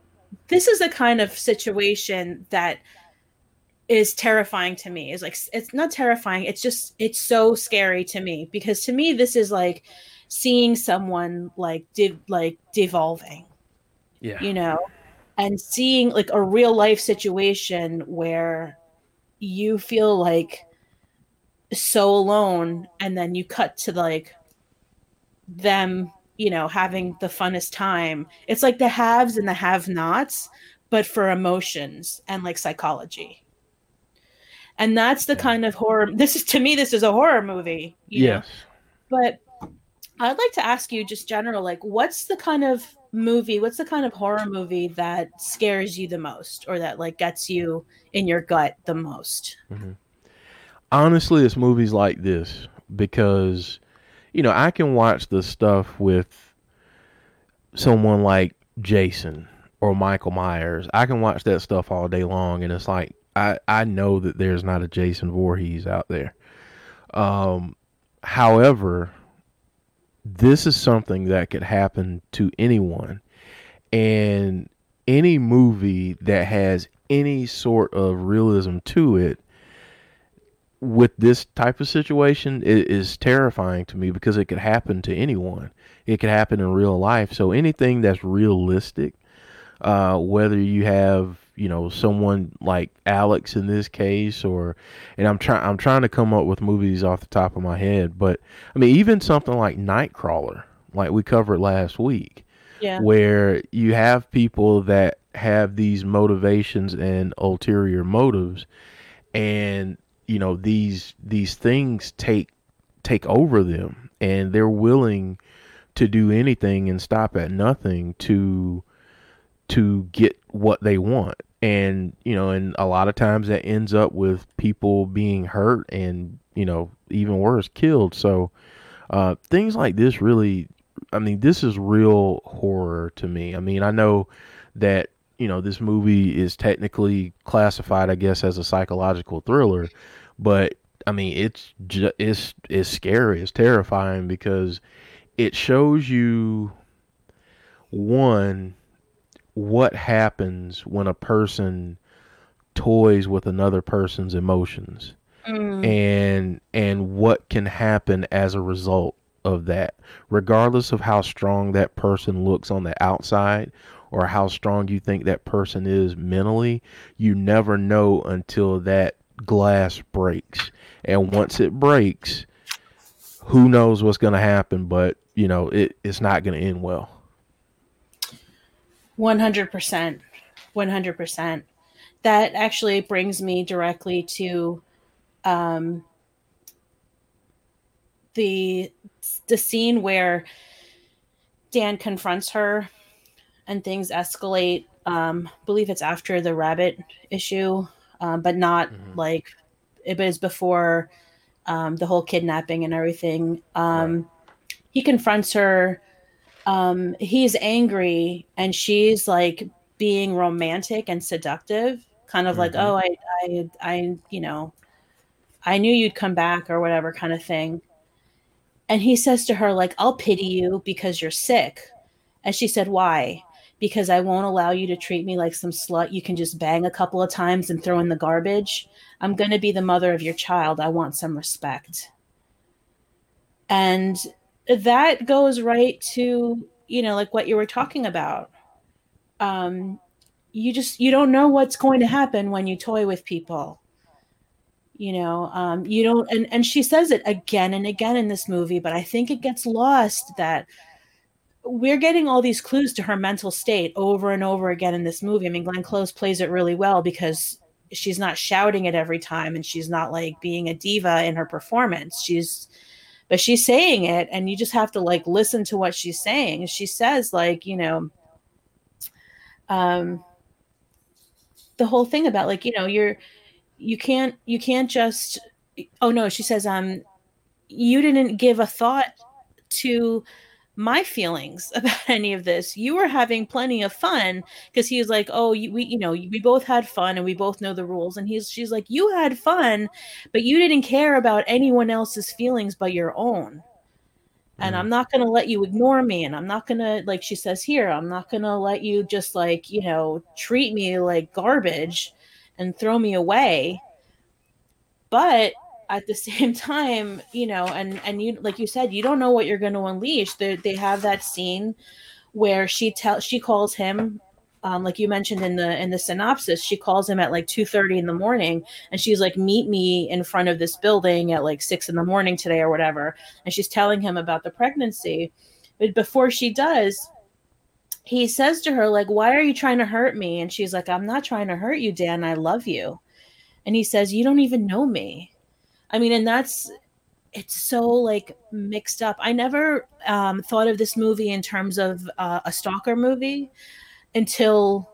this is the kind of situation that is terrifying to me. Is like it's not terrifying it's just it's so scary to me because to me this is like seeing someone like de- like devolving Yeah. you know and seeing like a real life situation where you feel like so alone and then you cut to like them you know having the funnest time it's like the haves and the have nots but for emotions and like psychology and that's the kind of horror this is to me this is a horror movie? Yes. but i'd like to ask you just general like what's the kind of movie what's the kind of horror movie that scares you the most or that like gets you in your gut the most? Honestly it's movies like this because you know i can watch the stuff with someone like jason or michael myers. I can watch that stuff all day long and it's like i i know that there's not a jason Voorhees out there. Um however this is something that could happen to anyone. And any movie that has any sort of realism to it with this type of situation it is terrifying to me because it could happen to anyone. It could happen in real life. So anything that's realistic, uh, whether you have you know someone like Alex in this case, or and I'm trying I'm trying to come up with movies off the top of my head, but I mean even something like Nightcrawler, like we covered last week, Yeah. where you have people that have these motivations and ulterior motives, and you know these these things take take over them, and they're willing to do anything and stop at nothing to to get what they want. And you know and a lot of times that ends up with people being hurt and you know even worse killed. So uh things like this really i mean this is real horror to me. I mean i know that you know this movie is technically classified i guess as a psychological thriller but i mean it's ju- it's it's scary. It's terrifying because it shows you one what happens when a person toys with another person's emotions? Mm. and and what can happen as a result of that? Regardless of how strong that person looks on the outside or how strong you think that person is mentally you never know until that glass breaks. And once it breaks who knows what's going to happen but you know it, it's not going to end well One hundred percent, one hundred percent. That actually brings me directly to um, the the scene where Dan confronts her and things escalate. Um, believe it's after the rabbit issue, um, but not Mhm. like it was before um, the whole kidnapping and everything. Um, He confronts her. Um, he's angry, and she's like being romantic and seductive, kind of like, Mhm. "Oh, I, I, I, you know, I knew you'd come back," or whatever kind of thing. And he says to her, like, I'll pity you because you're sick. And she said, Why? Because I won't allow you to treat me like some slut you can just bang a couple of times and throw in the garbage. I'm going to be the mother of your child. I want some respect. And that goes right to, you know, like what you were talking about. Um, you just, you don't know what's going to happen when you toy with people you know um you don't and and she says it again and again in this movie but i think it gets lost that we're getting all these clues to her mental state over and over again in this movie i mean glenn close plays it really well because she's not shouting it every time and she's not like being a diva in her performance she's but she's saying it and you just have to like listen to what she's saying. She says like you know um the whole thing about like you know you're you can't you can't just oh no she says um you didn't give a thought to my feelings about any of this. You were having plenty of fun because he was like oh you, we you know we both had fun and we both know the rules. And he's she's like you had fun but you didn't care about anyone else's feelings but your own. And Mhm. i'm not going to let you ignore me and i'm not going to like she says here i'm not going to let you just like you know treat me like garbage and throw me away. But at the same time you know and and you like you said you don't know what you're going to unleash. They, they have that scene where she tells she calls him um, like you mentioned in the in the synopsis she calls him at like 2.30 in the morning and she's like meet me in front of this building at like 6 in the morning today or whatever. And she's telling him about the pregnancy. But before she does he says to her like why are you trying to hurt me? And she's like i'm not trying to hurt you dan. I love you. And he says you don't even know me i mean and that's it's so like mixed up. I never um, thought of this movie in terms of uh, a stalker movie until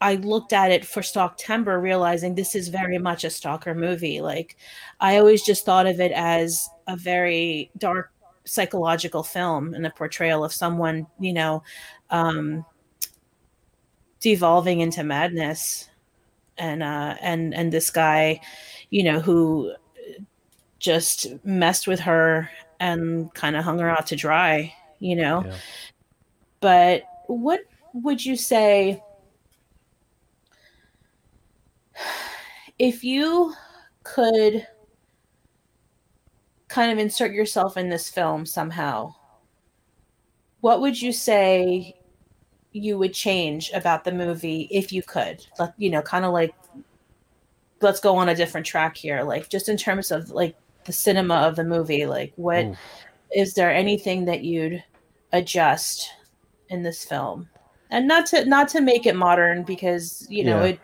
i looked at it for stalktember realizing this is very much a stalker movie. Like i always just thought of it as a very dark psychological film and a portrayal of someone you know um devolving into madness. And uh and and this guy you know who just messed with her and kind of hung her out to dry, you know. Yeah. But what would you say if you could kind of insert yourself in this film somehow? What would you say you would change about the movie if you could? Like, you know, kind of like let's go on a different track here. Like just in terms of like the cinema of the movie like what Ooh. is there anything that you'd adjust in this film? And not to not to make it modern because you know Yeah. it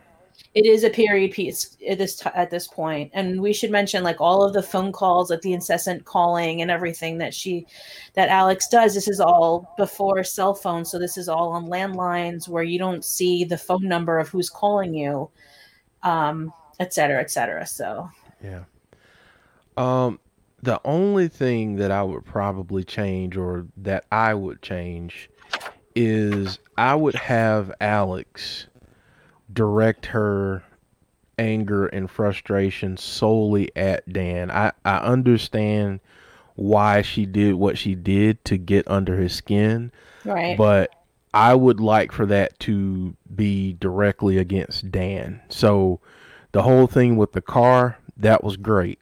it is a period piece at this t- at this point. And we should mention like all of the phone calls like the incessant calling and everything that she that alex does. This is all before cell phones so this is all on landlines where you don't see the phone number of who's calling you. Um et cetera et cetera so Yeah. Um, the only thing that I would probably change or that I would change is I would have Alex direct her anger and frustration solely at Dan. I, I understand why she did what she did to get under his skin, right but I would like for that to be directly against Dan. So the whole thing with the car, that was great.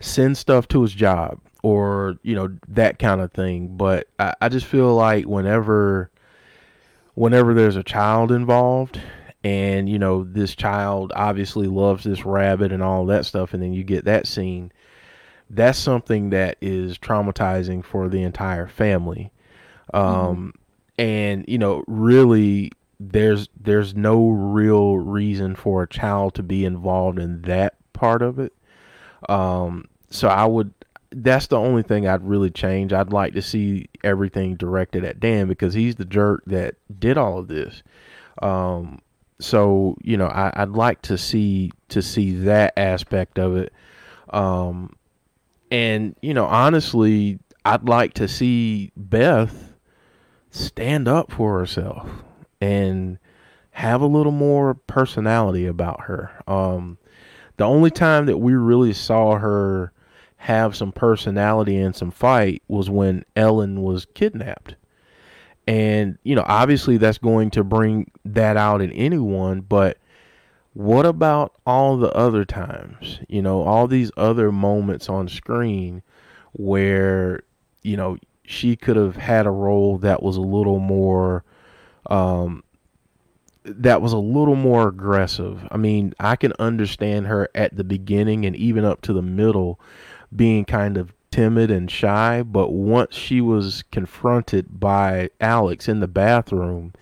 Send stuff to his job or, you know, that kind of thing. But I, I just feel like whenever whenever there's a child involved and, you know, this child obviously loves this rabbit and all that stuff, and then you get that scene, that's something that is traumatizing for the entire family um and you know really there's there's no real reason for a child to be involved in that part of it. Um so i would that's the only thing i'd really change. I'd like to see everything directed at dan because he's the jerk that did all of this. Um so you know I, i'd like to see to see that aspect of it. Um and you know honestly i'd like to see beth stand up for herself and have a little more personality about her. Um, the only time that we really saw her have some personality and some fight was when Ellen was kidnapped. And, you know, obviously that's going to bring that out in anyone, but what about all the other times? You know, all these other moments on screen where, you know, she could have had a role that was a little more um that was a little more aggressive. I mean, I can understand her at the beginning and even up to the middle being kind of timid and shy, but once she was confronted by Alex in the bathroom,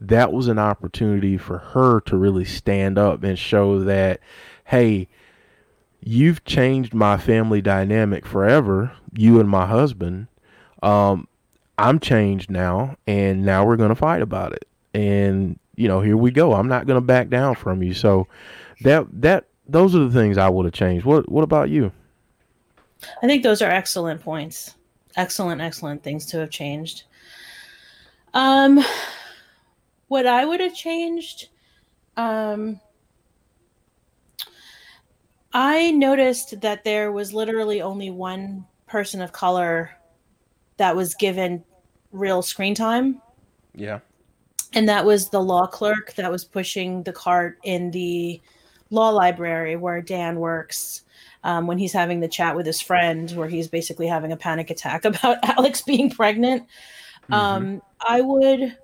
that was an opportunity for her to really stand up and show that hey, you've changed my family dynamic forever, you and my husband um, I'm changed now, and now we're gonna fight about it. And you know, here we go. I'm not gonna back down from you. So that that those are the things I would have changed. What what about you? I think those are excellent points. Excellent, excellent things to have changed. Um, what I would have changed, um, I noticed that there was literally only one person of color that was given real screen time Yeah. and that was the law clerk that was pushing the cart in the law library where Dan works um, when he's having the chat with his friend, where he's basically having a panic attack about Alex being pregnant. Um, I would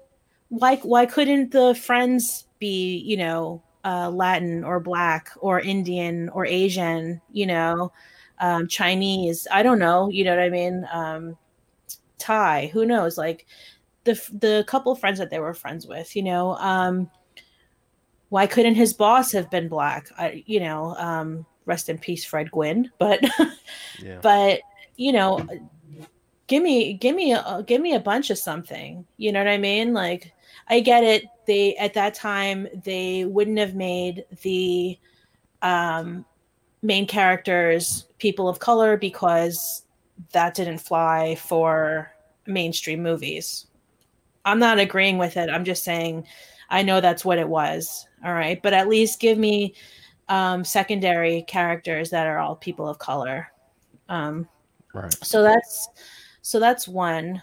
like why couldn't the friends be you know uh, Latin or black or Indian or Asian, you know, um, Chinese? I don't know. You know what I mean? Thai, who knows? Like the the couple friends that they were friends with, you know. Um, why couldn't his boss have been black? I, you know, um, rest in peace, Fred Gwynne. But Yeah. but you know, give me give me a, give me a bunch of something. You know what I mean? Like I get it. They at that time they wouldn't have made the um, main characters people of color because that didn't fly for mainstream movies. I'm not agreeing with it. I'm just saying I know that's what it was. All right. But at least give me um, secondary characters that are all people of color. Um, Right. So that's so that's one.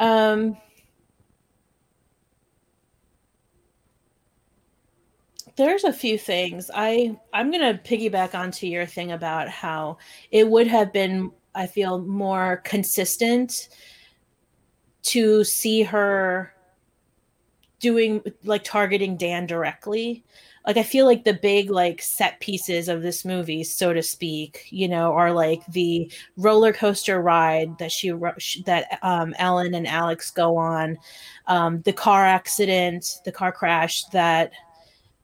Um there's a few things. I i'm gonna piggyback onto your thing about how it would have been i feel more consistent to see her doing like targeting dan directly. Like i feel like the big like set pieces of this movie so to speak you know are like the roller coaster ride that she that um, ellen and alex go on um, the car accident the car crash that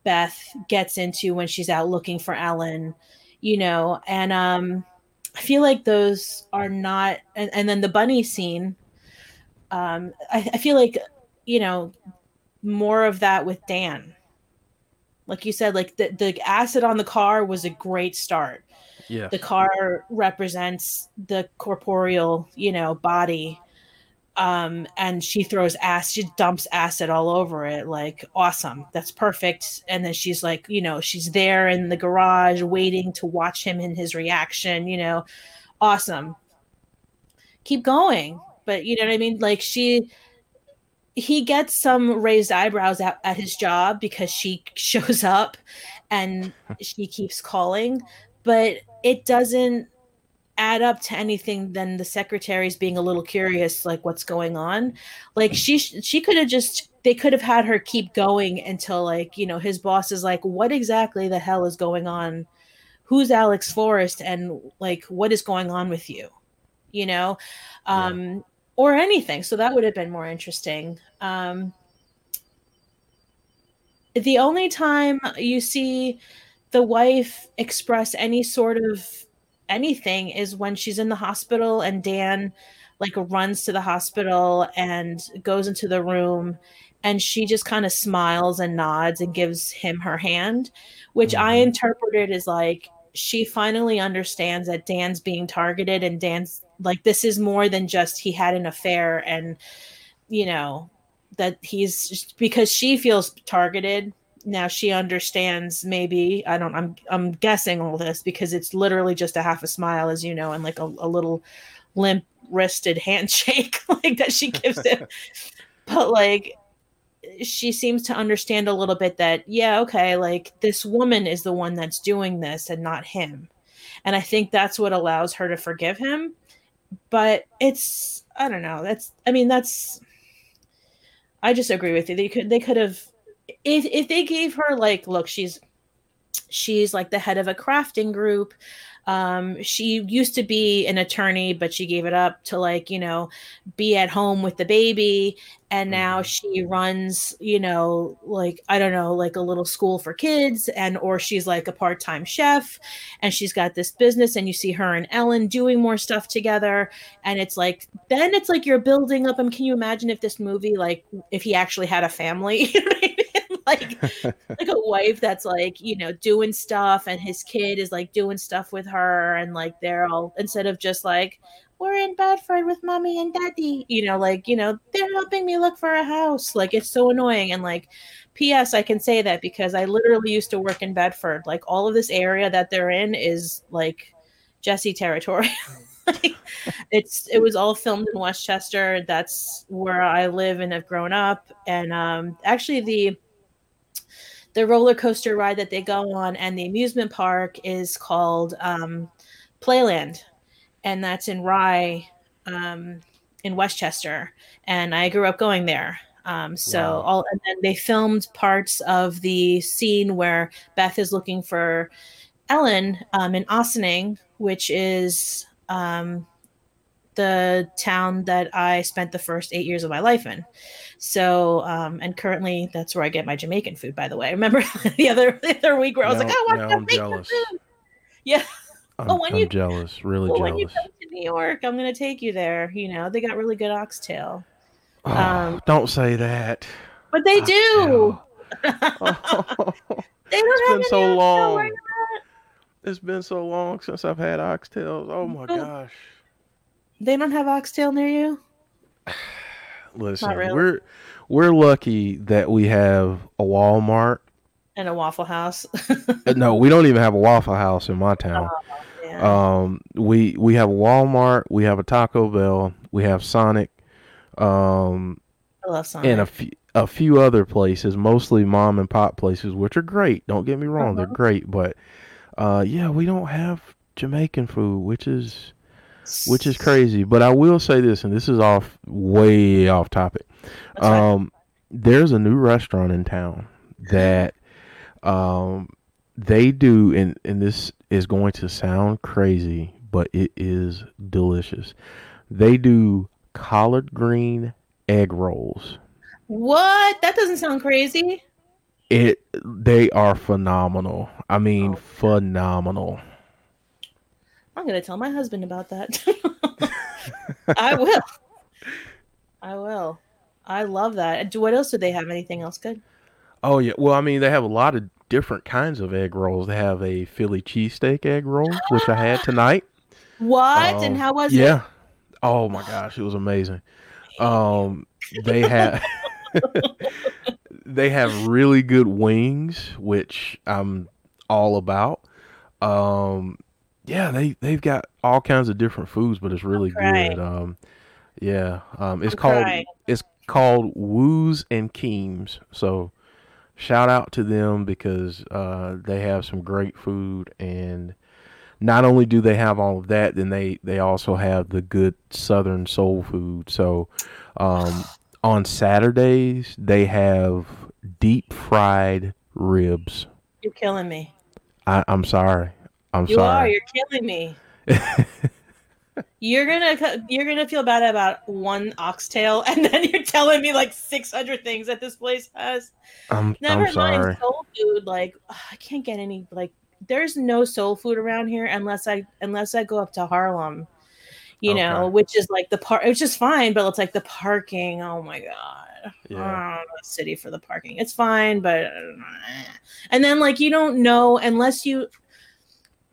Beth gets into when she's out looking for Ellen, you know, and um I feel like those are not and, and then the bunny scene. Um I, I feel like, you know, more of that with Dan. Like you said, like the, the acid on the car was a great start. Yeah. The car represents the corporeal, you know, body um, and she throws ass she dumps acid all over it. Like, awesome, that's perfect. And then she's like, you know, she's there in the garage waiting to watch him in his reaction. You know, awesome. Keep going, but you know what I mean. Like she, he gets some raised eyebrows at, at his job because she shows up, and she keeps calling, but it doesn't add up to anything than the secretaries being a little curious like what's going on? Like she she could have just they could have had her keep going until like you know his boss is like what exactly the hell is going on? Who's alex forrest? And like what is going on with you? You know? Um yeah. or anything. So that would have been more interesting. Um the only time you see the wife express any sort of anything is when she's in the hospital and Dan like runs to the hospital and goes into the room and she just kind of smiles and nods and gives him her hand, which mm-hmm. I interpreted as like she finally understands that Dan's being targeted and Dan's like this is more than just he had an affair and you know that he's because she feels targeted now she understands maybe i don't i'm i'm guessing all this because it's literally just a half a smile as you know and like a, a little limp wristed handshake like that she gives him. But like she seems to understand a little bit that yeah okay like this woman is the one that's doing this and not him. And i think that's what allows her to forgive him. But it's i don't know that's i mean that's i just agree with you. They could they could have if if they gave her like look she's she's like the head of a crafting group um she used to be an attorney but she gave it up to like you know be at home with the baby. And now mm-hmm. she runs you know like i don't know like a little school for kids and or she's like a part-time chef and she's got this business and you see her and ellen doing more stuff together. And it's like then it's like you're building up. And can you imagine if this movie like if he actually had a family like like a wife that's like you know doing stuff and his kid is like doing stuff with her and like they're all instead of just like we're in bedford with mommy and daddy you know like you know they're helping me look for a house. Like it's so annoying. And like ps i can say that because i literally used to work in bedford. Like all of this area that they're in is like jesse territory. It's it was all filmed in westchester. That's where i live and have grown up. And um actually the the roller coaster ride that they go on and the amusement park is called um, Playland, and that's in Rye, um, in Westchester, and I grew up going there. Um, so wow. all and then they filmed parts of the scene where Beth is looking for Ellen um, in Ossining, which is um, the town that I spent the first eight years of my life in. So, um, and currently that's where I get my Jamaican food, by the way. I Remember the other the other week where I was like, oh, I want I'm jealous. Food. Yeah. I'm, oh, when I'm you, jealous, really well, jealous. When you come to New York, I'm going to take you there. You know, they got really good oxtail. Oh, um, don't say that. But they do. they don't it's been so long. It's been so long since I've had oxtails. Oh my oh. gosh. They don't have oxtail near you? Listen, really. we're we're lucky that we have a Walmart and a Waffle House. Uh, no, we don't even have a Waffle House in my town. Oh, Yeah. Um, we we have a Walmart, we have a Taco Bell, we have Sonic, um, I love Sonic. and a few a few other places, mostly mom and pop places, which are great. Don't get me wrong, they're Uh-huh. great, but uh, yeah, we don't have Jamaican food, which is which is crazy. But I will say this, and this is off way off topic. Um, there's a new restaurant in town that um they do, and and this is going to sound crazy, but it is delicious. They do collard green egg rolls. What? That doesn't sound crazy. It they are phenomenal. I mean, Oh. phenomenal. I'm gonna tell my husband about that. I will. I will. I love that. Do what else do they have? Anything else good? Oh yeah. Well, I mean, they have a lot of different kinds of egg rolls. They have a Philly cheesesteak egg roll, which I had tonight. What? Um, and how was it? yeah. Oh my gosh, it was amazing. Um, they have they have really good wings, which I'm all about. Um, yeah, they they've got all kinds of different foods, but it's really good. Um, yeah. Um, it's I'm called crying. it's called Woos and Keems. So shout out to them because uh, they have some great food and not only do they have all of that, then they they also have the good Southern soul food. So um, on Saturdays they have deep fried ribs. You're killing me. I, I'm sorry. I'm You sorry. You're killing me. you're gonna you're gonna feel bad about one oxtail, and then you're telling me like 600 things that this place has. I'm Never I'm mind sorry. soul food. Like ugh, I can't get any. Like there's no soul food around here unless I unless I go up to Harlem. You know, which is like the part. It's just fine, but it's like the parking. Oh my god. Yeah. I don't city for the parking. It's fine, but uh, and then like you don't know unless you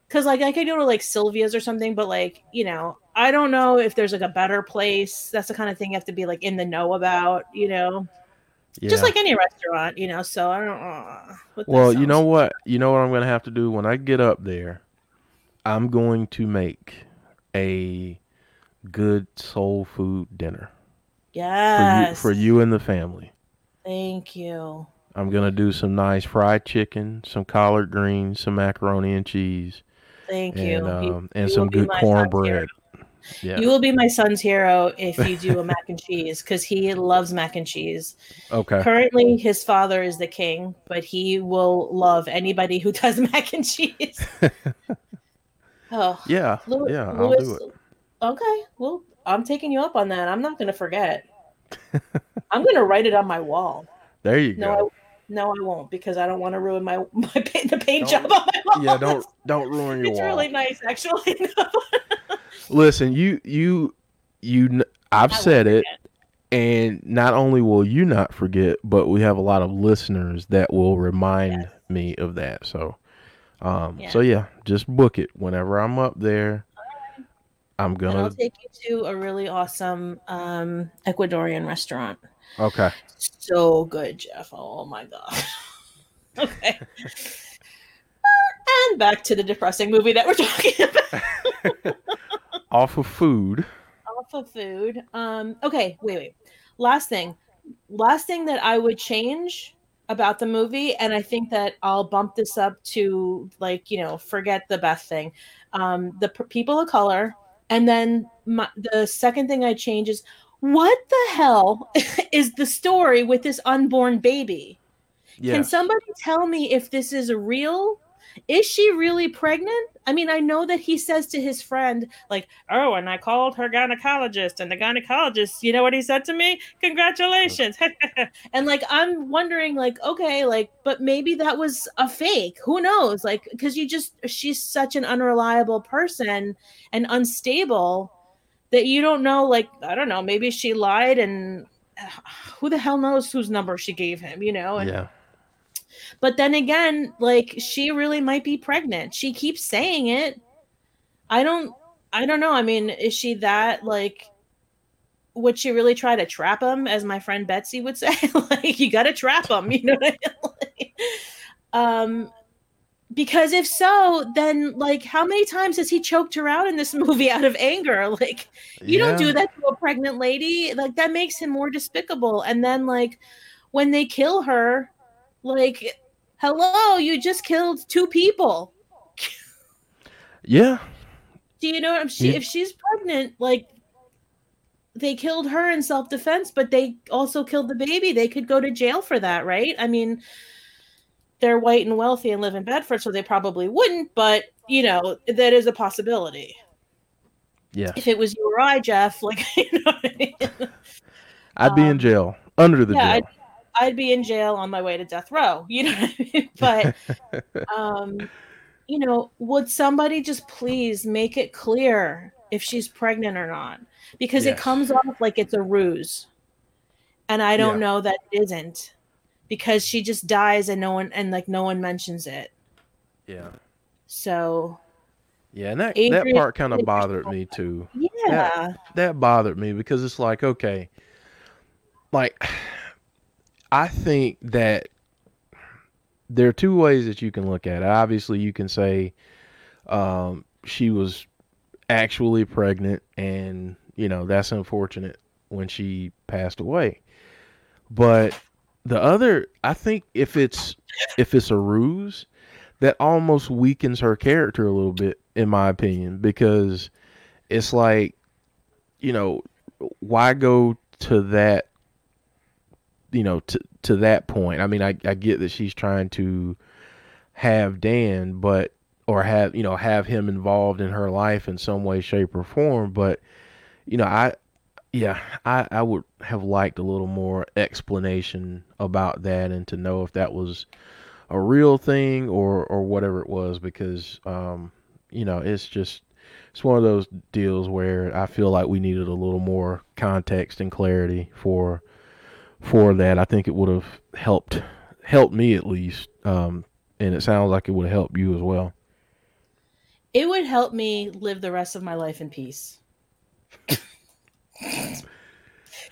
because like I could go to like Sylvia's or something, but like you know I don't know if there's like a better place. That's the kind of thing you have to be like in the know about, you know, Yeah. just like any restaurant, you know. So I don't. Uh, Well, you know what? You know what I'm going to have to do when I get up there? I'm going to make a good soul food dinner for you Yes. for you and the family. Thank you. I'm going to do some nice fried chicken, some collard greens, some macaroni and cheese, Thank you. and You- um, and you some good cornbread. Yeah. You will be my son's hero if you do a mac and cheese because he loves mac and cheese. Okay. Currently, his father is the king, but he will love anybody who does mac and cheese. oh, Yeah. Louis, Yeah, I'll Louis- do it. Okay, well, I'm taking you up on that. I'm not going to forget. I'm going to write it on my wall. There you No, go. No, I won't because I don't want to ruin my my paint, the paint Don't- job on my wall. Yeah, don't don't ruin your It's wall. really nice, actually. Listen, you you you I've I said it forget. and not only will you not forget, but we have a lot of listeners that will remind Yes. me of that. So um Yeah. so yeah, just book it whenever I'm up there. I'm And I'll gonna take you to a really awesome um, Ecuadorian restaurant. Okay. So good, Jeff. Oh my god. okay. And back to the depressing movie that we're talking about. Off of food. Off of food. Um, okay, wait, wait. Last thing. Last thing that I would change about the movie, and I think that I'll bump this up to like, you know, forget the best thing. Um, the p- people of color. And then my, the second thing I change is what the hell is the story with this unborn baby? Yeah. Can somebody tell me if this is real? Is she really pregnant? I mean, I know that he says to his friend, like, oh, and I called her gynecologist, and the gynecologist, you know what he said to me? Congratulations. and like, I'm wondering, like, okay, like, but maybe that was a fake. Who knows? Like, because you just, she's such an unreliable person and unstable that you don't know, like, I don't know, maybe she lied and who the hell knows whose number she gave him, you know? And yeah. but then again, like she really might be pregnant. She keeps saying it. I don't I don't know. I mean, is she that like would she really try to trap him as my friend Betsy would say? like you got to trap him, you know what I mean? Like, um because if so, then like how many times has he choked her out in this movie out of anger? Like you don't do that to a pregnant lady. Like that makes him more despicable. And then like when they kill her, like hello, you just killed two people. Yeah. Do you know I'm she, Yeah. if she's pregnant, like they killed her in self-defense, but they also killed the baby. They could go to jail for that, right? I mean, they're white and wealthy and live in Bedford, so they probably wouldn't, but you know, that is a possibility. Yeah. If it was you or I, Jeff, like you know what I mean? I'd be in Um, jail under the yeah, jail. I'd be in jail on my way to death row. You know what I mean? But um, you know, would somebody just please make it clear if she's pregnant or not? Because it comes off like it's a ruse. And I don't Yeah. know that it isn't. Because she just dies and no one and like no one mentions it. yeah. So Yeah, and that that part kind of bothered me too. yeah. that bothered me because it's like okay like i think that there are two ways that you can look at it obviously you can say um, she was actually pregnant and you know that's unfortunate when she passed away but the other i think if it's if it's a ruse that almost weakens her character a little bit in my opinion because it's like you know, why go to that, you know, to to that point? I mean, I I get that she's trying to have Dan, but or have you know have him involved in her life in some way, shape, or form. But you know, I yeah, I I would have liked a little more explanation about that and to know if that was a real thing or or whatever it was because um you know it's just it's one of those deals where I feel like we needed a little more context and clarity for for that. I think it would have helped helped me at least, um, and it sounds like it would help you as well. It would help me live the rest of my life in peace.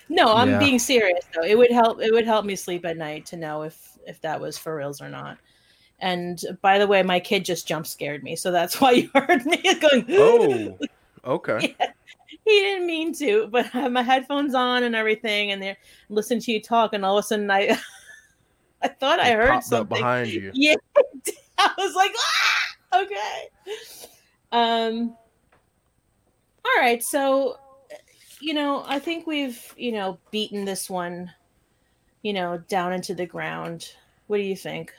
No, I'm Yeah. being serious though. It would help it would help me sleep at night to know if if that was for reals or not. And by the way, my kid just jump scared me, so that's why you heard me going. Oh, okay. he didn't mean to, but I have my headphones on and everything, and they're listening to you talk, and all of a sudden I, I thought I heard something. behind you. Yeah, I was like, ah, okay. Um. All right, so you know, I think we've you know beaten this one, you know, down into the ground. What do you think?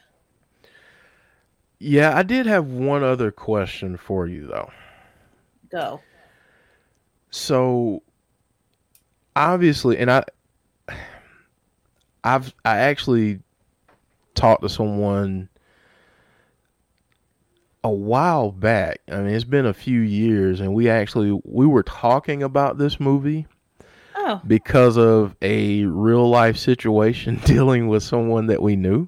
Yeah, I did have one other question for you though. Go. So obviously, and I, I've I actually talked to someone a while back. I mean, it's been a few years, and we actually we were talking about this movie Oh, because of a real life situation dealing with someone that we knew.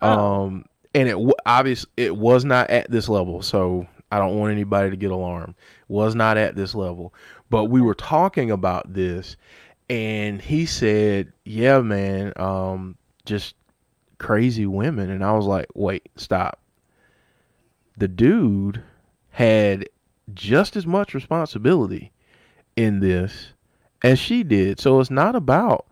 Oh. Um, and it obviously it was not at this level, so I don't want anybody to get alarmed. Was not at this level, but we were talking about this, and he said, "Yeah, man, um, just crazy women," and I was like, "Wait, stop." The dude had just as much responsibility in this as she did. So it's not about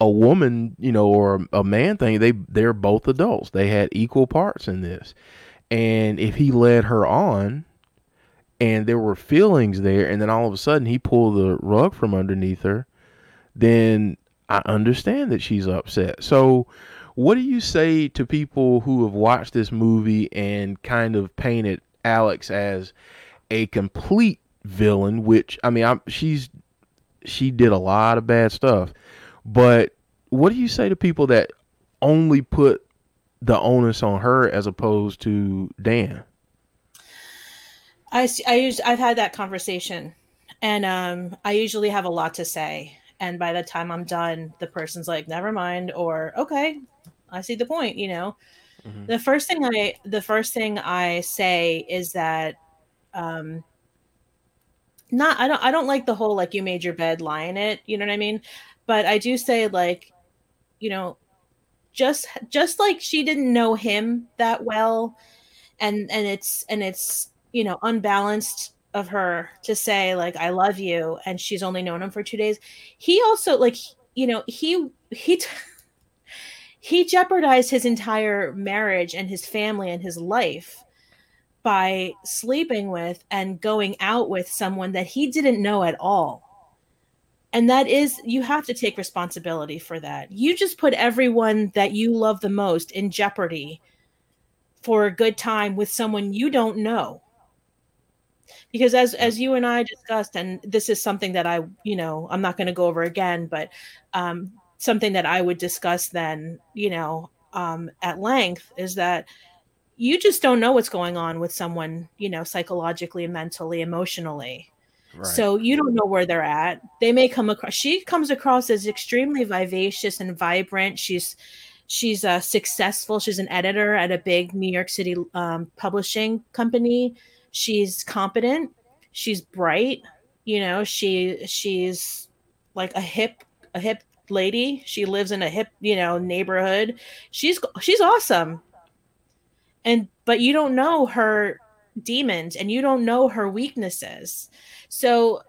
a woman, you know, or a man thing. They they're both adults. They had equal parts in this. And if he led her on and there were feelings there and then all of a sudden he pulled the rug from underneath her, then I understand that she's upset. So what do you say to people who have watched this movie and kind of painted Alex as a complete villain, which I mean, I'm she's she did a lot of bad stuff. But what do you say to people that only put the onus on her as opposed to Dan? I I us- I've had that conversation, and um, I usually have a lot to say, and by the time I'm done, the person's like, "Never mind," or "Okay, I see the point." You know, Mhm. the first thing I the first thing I say is that, um, not I don't I don't like the whole like you made your bed, lie in it. You know what I mean? But I do say like, you know, just just like she didn't know him that well and and it's and it's you know unbalanced of her to say like i love you and she's only known him for two days he also like you know he he t- he jeopardized his entire marriage and his family and his life by sleeping with and going out with someone that he didn't know at all. And that is you have to take responsibility for that. You just put everyone that you love the most in jeopardy for a good time with someone you don't know. Because as as you and i discussed and this is something that i you know i'm not going to go over again but um something that i would discuss then you know um at length is that you just don't know what's going on with someone you know psychologically mentally emotionally Right. So you don't know where they're at. They may come across. She comes across as extremely vivacious and vibrant. She's she's uh, successful. She's an editor at a big New York City um, publishing company. She's competent. She's bright. You know, she she's like a hip a hip lady. She lives in a hip you know neighborhood. She's she's awesome. And but you don't know her demons and you don't know her weaknesses. So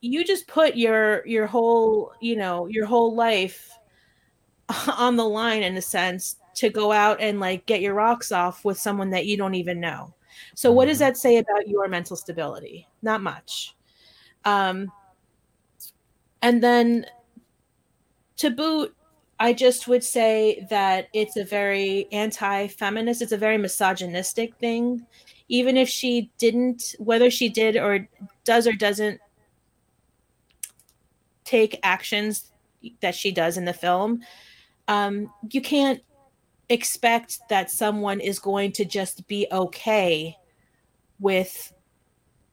you just put your your whole you know your whole life on the line in a sense to go out and like get your rocks off with someone that you don't even know. So what does mm-hmm. that say about your mental stability? Not much. Um and then to boot I just would say that it's a very anti-feminist, it's a very misogynistic thing. Even if she didn't whether she did or does or doesn't take actions that she does in the film, um, you can't expect that someone is going to just be okay with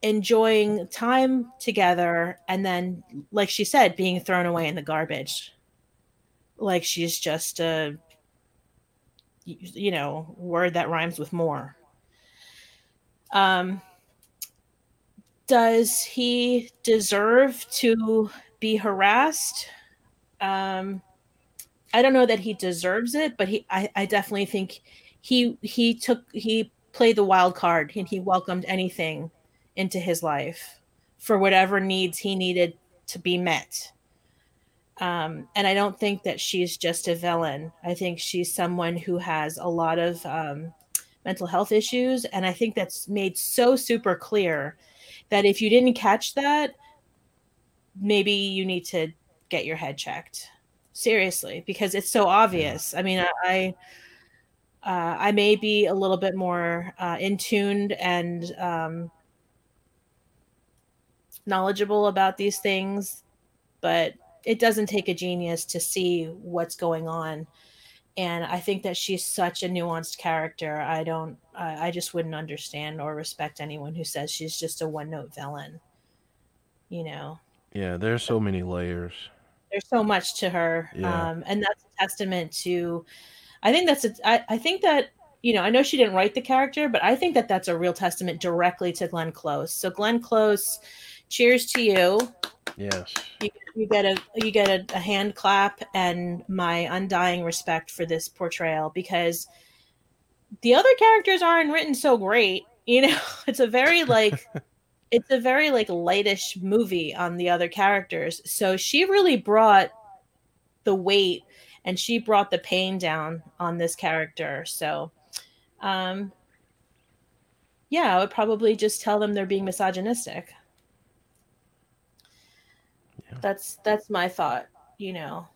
enjoying time together and then like she said being thrown away in the garbage like she's just a you know word that rhymes with more um does he deserve to be harassed um I don't know that he deserves it, but he I, I definitely think he he took he played the wild card and he welcomed anything into his life for whatever needs he needed to be met. Um, and I don't think that she's just a villain. I think she's someone who has a lot of um, mental health issues, and I think that's made so super clear that if you didn't catch that, maybe you need to get your head checked seriously because it's so obvious. I mean, I uh, I may be a little bit more uh, in tuned and um, knowledgeable about these things, but it doesn't take a genius to see what's going on. And I think that she's such a nuanced character. I don't, I, I just wouldn't understand or respect anyone who says she's just a one note villain. You know? Yeah, there's so many layers there's so much to her yeah. um, and that's a testament to i think that's a I, I think that you know i know she didn't write the character but i think that that's a real testament directly to glenn close so glenn close cheers to you yes you, you get a you get a, a hand clap and my undying respect for this portrayal because the other characters aren't written so great you know it's a very like it's a very like lightish movie on the other characters. So she really brought the weight and she brought the pain down on this character. So um yeah, I would probably just tell them they're being misogynistic. That's that's my thought, you know.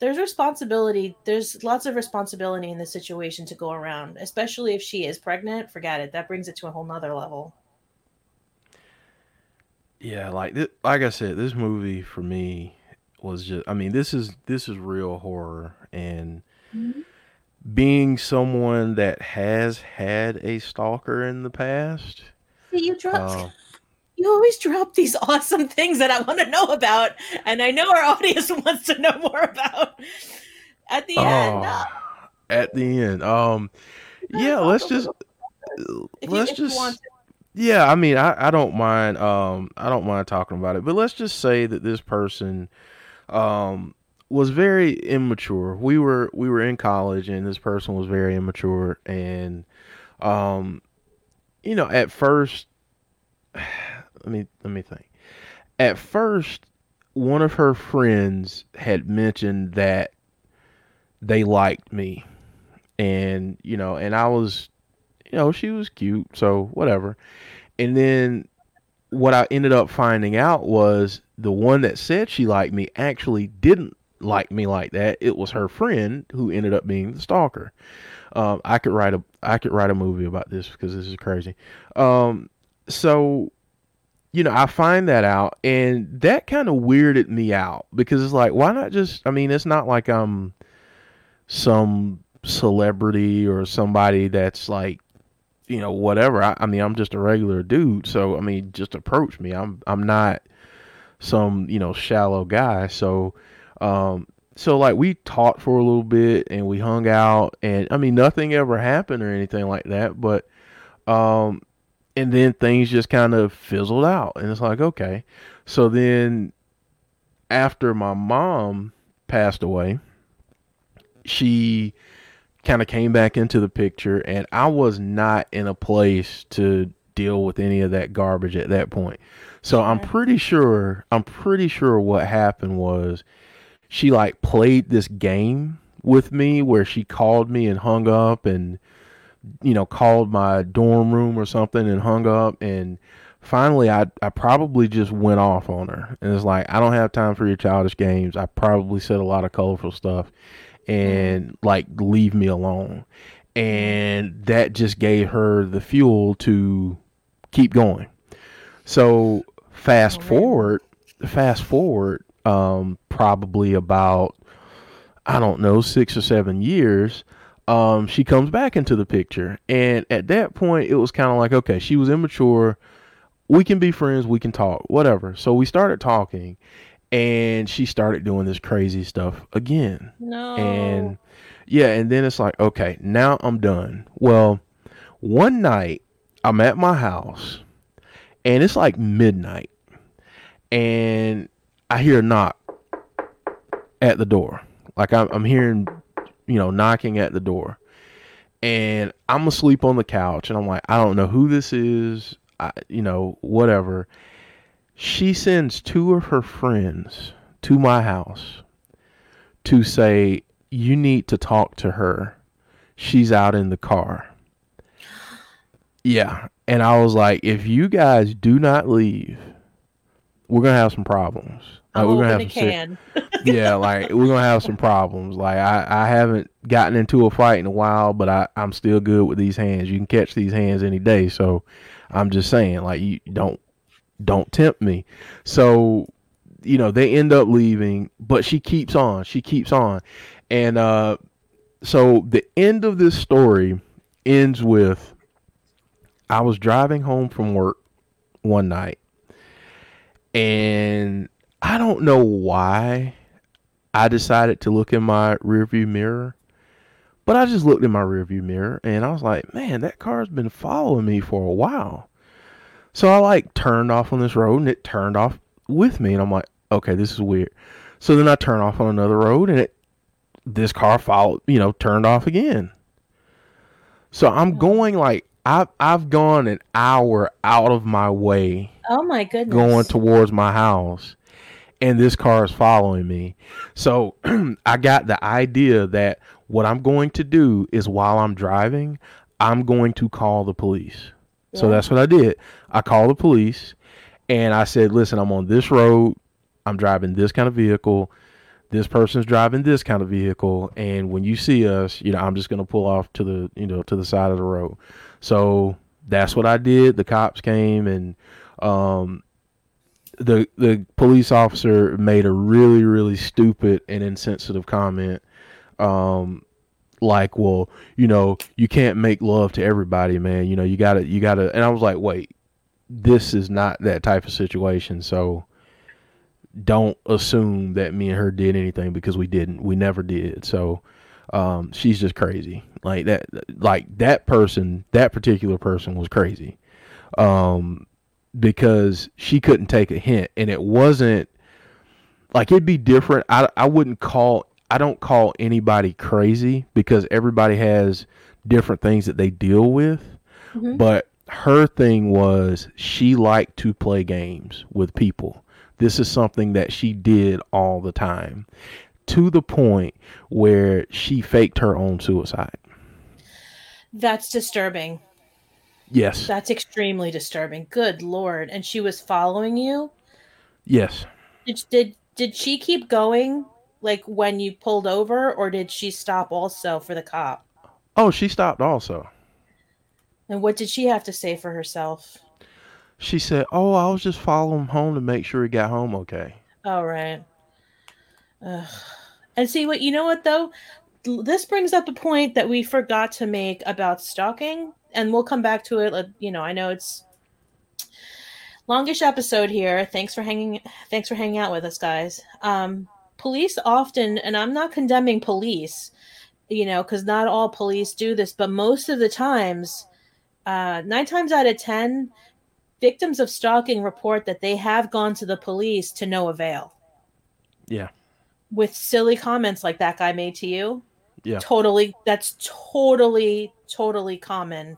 There's responsibility, there's lots of responsibility in the situation to go around, especially if she is pregnant. Forget it. That brings it to a whole nother level. Yeah, like th- like I said, this movie for me was just I mean, this is this is real horror and mm-hmm. being someone that has had a stalker in the past. See, you drop uh, you always drop these awesome things that I want to know about and I know our audience wants to know more about. At the end. Uh, at the end. Um yeah, let's just let's just yeah, I mean, I, I don't mind um I don't mind talking about it, but let's just say that this person um was very immature. We were we were in college and this person was very immature and Um, you know, at first, let me let me think. At first, one of her friends had mentioned that they liked me, and you know, and I was, you know, she was cute, so whatever. And then what I ended up finding out was the one that said she liked me actually didn't like me like that. It was her friend who ended up being the stalker. Um, I could write a I could write a movie about this because this is crazy. Um, so you know, I find that out, and that kind of weirded me out because it's like, why not just? I mean, it's not like I'm some celebrity or somebody that's like, you know, whatever. I, I mean, I'm just a regular dude, so I mean, just approach me. I'm I'm not some you know shallow guy. So, um, so like we talked for a little bit and we hung out, and I mean, nothing ever happened or anything like that, but um and then things just kind of fizzled out and it's like okay. So then after my mom passed away she kind of came back into the picture and i was not in a place to deal with any of that garbage at that point. So i'm pretty sure i'm pretty sure what happened was she like played this game with me where she called me and hung up and you know, called my dorm room or something and hung up. And finally, I, I probably just went off on her. And it's like, I don't have time for your childish games. I probably said a lot of colorful stuff and like, leave me alone. And that just gave her the fuel to keep going. So fast forward, fast forward, um, probably about, I don't know, six or seven years um, she comes back into the picture. And at that point, it was kind of like, okay, she was immature. We can be friends. We can talk, whatever. So we started talking, and she started doing this crazy stuff again. No. And yeah, and then it's like, okay, now I'm done. Well, one night I'm at my house, and it's like midnight, and I hear a knock at the door. Like I'm, I'm hearing you know, knocking at the door. And I'm asleep on the couch and I'm like, I don't know who this is, I, you know, whatever. She sends two of her friends to my house to say, You need to talk to her. She's out in the car. Yeah. And I was like, If you guys do not leave, we're going to have some problems. Like, I'm we're gonna have ser- can. yeah, like we're gonna have some problems. Like I, I haven't gotten into a fight in a while, but I, I'm still good with these hands. You can catch these hands any day. So I'm just saying, like you don't don't tempt me. So, you know, they end up leaving, but she keeps on. She keeps on. And uh so the end of this story ends with I was driving home from work one night and I don't know why I decided to look in my rearview mirror, but I just looked in my rearview mirror and I was like, man, that car's been following me for a while. So I like turned off on this road and it turned off with me and I'm like, okay, this is weird. So then I turn off on another road and it this car followed, you know, turned off again. So I'm going like I've I've gone an hour out of my way Oh my goodness. going towards my house and this car is following me. So I got the idea that what I'm going to do is while I'm driving, I'm going to call the police. So that's what I did. I called the police and I said, listen, I'm on this road. I'm driving this kind of vehicle. This person's driving this kind of vehicle. And when you see us, you know, I'm just going to pull off to the, you know, to the side of the road. So that's what I did. The cops came and, um, the the police officer made a really really stupid and insensitive comment um like well you know you can't make love to everybody man. You know you gotta you gotta and i was like wait this is not that type of situation. So don't assume that me and her did anything because we didn't. We never did. So um she's just crazy. Like that like that person that particular person was crazy. Um because she couldn't take a hint and it wasn't like it'd be different I, I wouldn't call i don't call anybody crazy because everybody has different things that they deal with. Mhm. But her thing was she liked to play games with people. This is something that she did all the time to the point where she faked her own suicide. That's disturbing. Yes. That's extremely disturbing. Good lord. And she was following you? Yes. Did did, did she keep going like when you pulled over or did she stop also for the cop? Oh, she stopped also. And what did she have to say for herself? She said, "Oh, I was just following him home to make sure he got home okay." All right. Ugh. And see what you know what though? This brings up a point that we forgot to make about stalking, and we'll come back to it. You know, I know it's longish episode here. Thanks for hanging. Thanks for hanging out with us, guys. Um, police often, and I'm not condemning police, you know, because not all police do this, but most of the times, uh, nine times out of ten, victims of stalking report that they have gone to the police to no avail Yeah. with silly comments like that guy made to you. Yeah. Totally that's totally totally common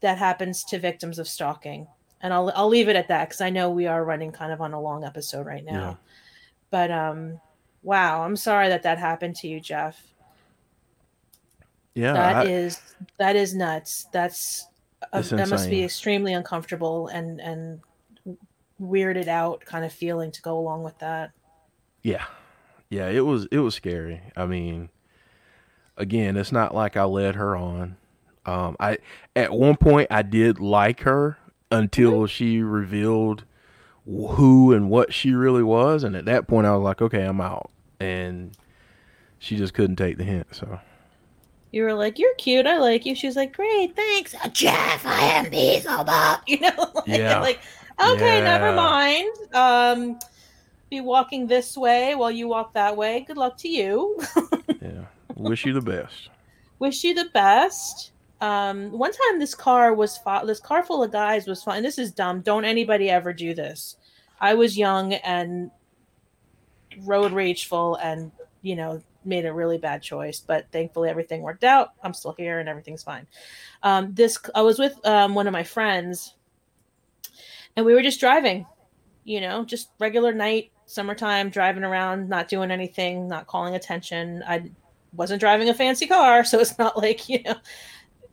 that happens to victims of stalking. And I'll I'll leave it at that cuz I know we are running kind of on a long episode right now. Yeah. But um wow, I'm sorry that that happened to you, Jeff. Yeah. That I- is that is nuts. That's uh, that must be extremely uncomfortable and and weirded out kind of feeling to go along with that. Yeah. Yeah, it was it was scary. I mean, again, it's not like I led her on. Um I at one point I did like her until she revealed who and what she really was and at that point I was like, okay, I'm out. And she just couldn't take the hint, so You were like, "You're cute. I like you." She was like, "Great, thanks, Jeff. I am Beelzebub." You know, like, Yeah. like okay, never mind. Um, be walking this way while you walk that way. Good luck to you. yeah. Wish you the best. Wish you the best. Um, one time this car was fo- this car full of guys was fine. This is dumb. Don't anybody ever do this. I was young and road rageful, and you know made a really bad choice. But thankfully everything worked out. I'm still here and everything's fine. Um, this I was with um, one of my friends, and we were just driving. You know, just regular night, summertime, driving around, not doing anything, not calling attention. I wasn't driving a fancy car, so it's not like you know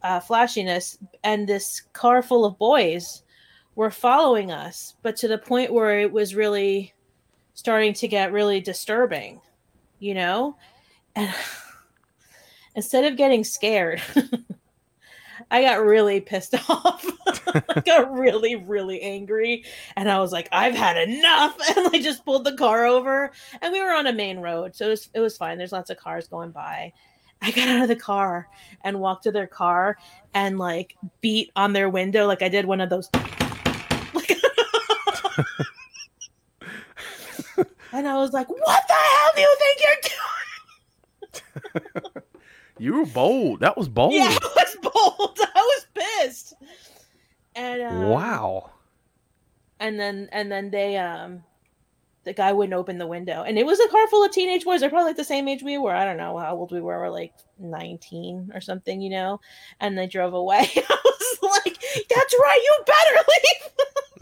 uh, flashiness. And this car full of boys were following us, but to the point where it was really starting to get really disturbing, you know. And instead of getting scared, I got really pissed off. I got really, really angry, and I was like, "I've had enough!" And I just pulled the car over, and we were on a main road, so it was, it was fine. There's lots of cars going by. I got out of the car and walked to their car and like beat on their window, like I did one of those. and I was like, "What the hell do you think you're doing?" You were bold. That was bold. Yeah, I was bold. I was pissed. And um, Wow. and then and then they um the guy wouldn't open the window and it was a car full of teenage boys they're probably like the same age we were i don't know how old we were we're like 19 or something you know and they drove away i was like that's right you better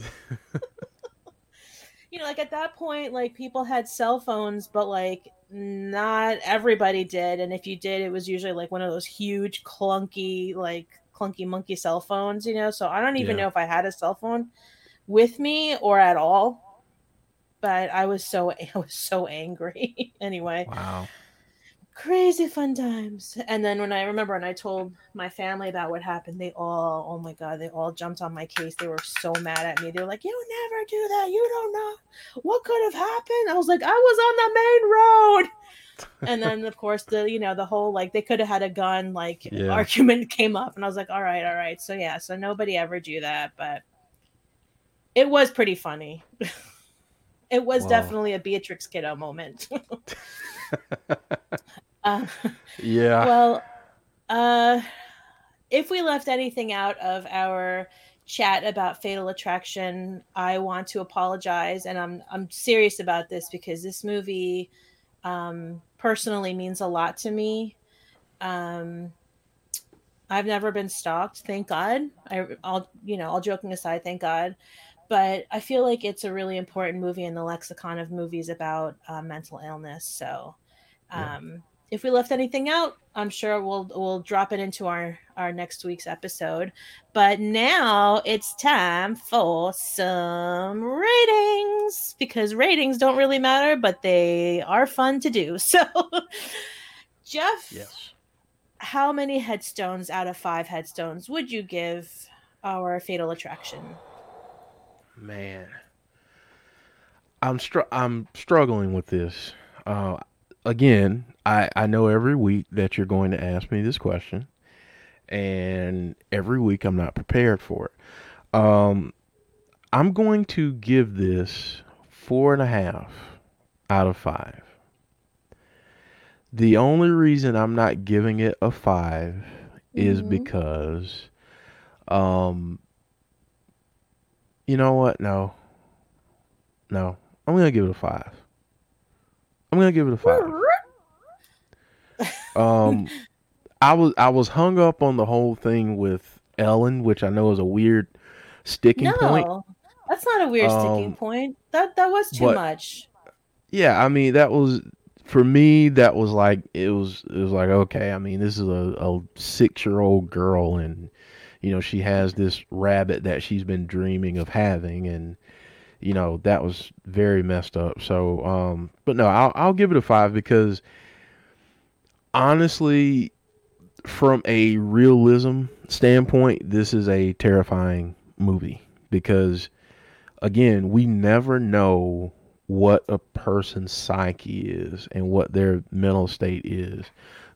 leave you know like at that point like people had cell phones but like not everybody did and if you did it was usually like one of those huge clunky like clunky monkey cell phones you know so i don't even Yeah. know if i had a cell phone with me or at all but i was so i was so angry anyway Wow. Crazy fun times. And then when i remember when i told my family about what happened they all oh my god they all jumped on my case. They were so mad at me. They were like you never do that. You don't know what could have happened. I was like i was on the main road. And then of course the you know the whole like they could have had a gun like Yeah. argument came up. And i was like all right all right. So yeah so nobody ever do that but it was pretty funny. It was Wow. definitely a beatrix kiddo moment uh, Yeah. well, uh, if we left anything out of our chat about Fatal Attraction, I want to apologize, and I'm I'm serious about this because this movie, um, personally means a lot to me. Um, I've never been stalked, thank God. I, I'll, you know, all joking aside, thank God. But I feel like it's a really important movie in the lexicon of movies about uh, mental illness. So, um, if we left anything out, I'm sure we'll we'll drop it into our our next week's episode. But now it's time for some ratings because ratings don't really matter, but they are fun to do. So, Jeff, Yes. how many headstones out of five headstones would you give our Fatal Attraction? Man, I'm str- I'm struggling with this. Uh, again, I I know every week that you're going to ask me this question, and every week I'm not prepared for it. Um, I'm going to give this four and a half out of five. The only reason I'm not giving it a 5 is Mhm. because, um, you know what? No, no, I'm gonna give it a five. I'm gonna give it a five. Um, I was I was hung up on the whole thing with Ellen, which I know is a weird sticking no, point. that's not a weird sticking Um, point. That that was too but- much. Yeah, I mean that was for me. That was like it was. It was like okay. I mean, this is a, a six year old girl, and you know she has this rabbit that she's been dreaming of having, and you know that was very messed up. So, um, but no, I'll I'll give it a five because honestly, from a realism standpoint, this is a terrifying movie because again, we never know what a person's psyche is and what their mental state is.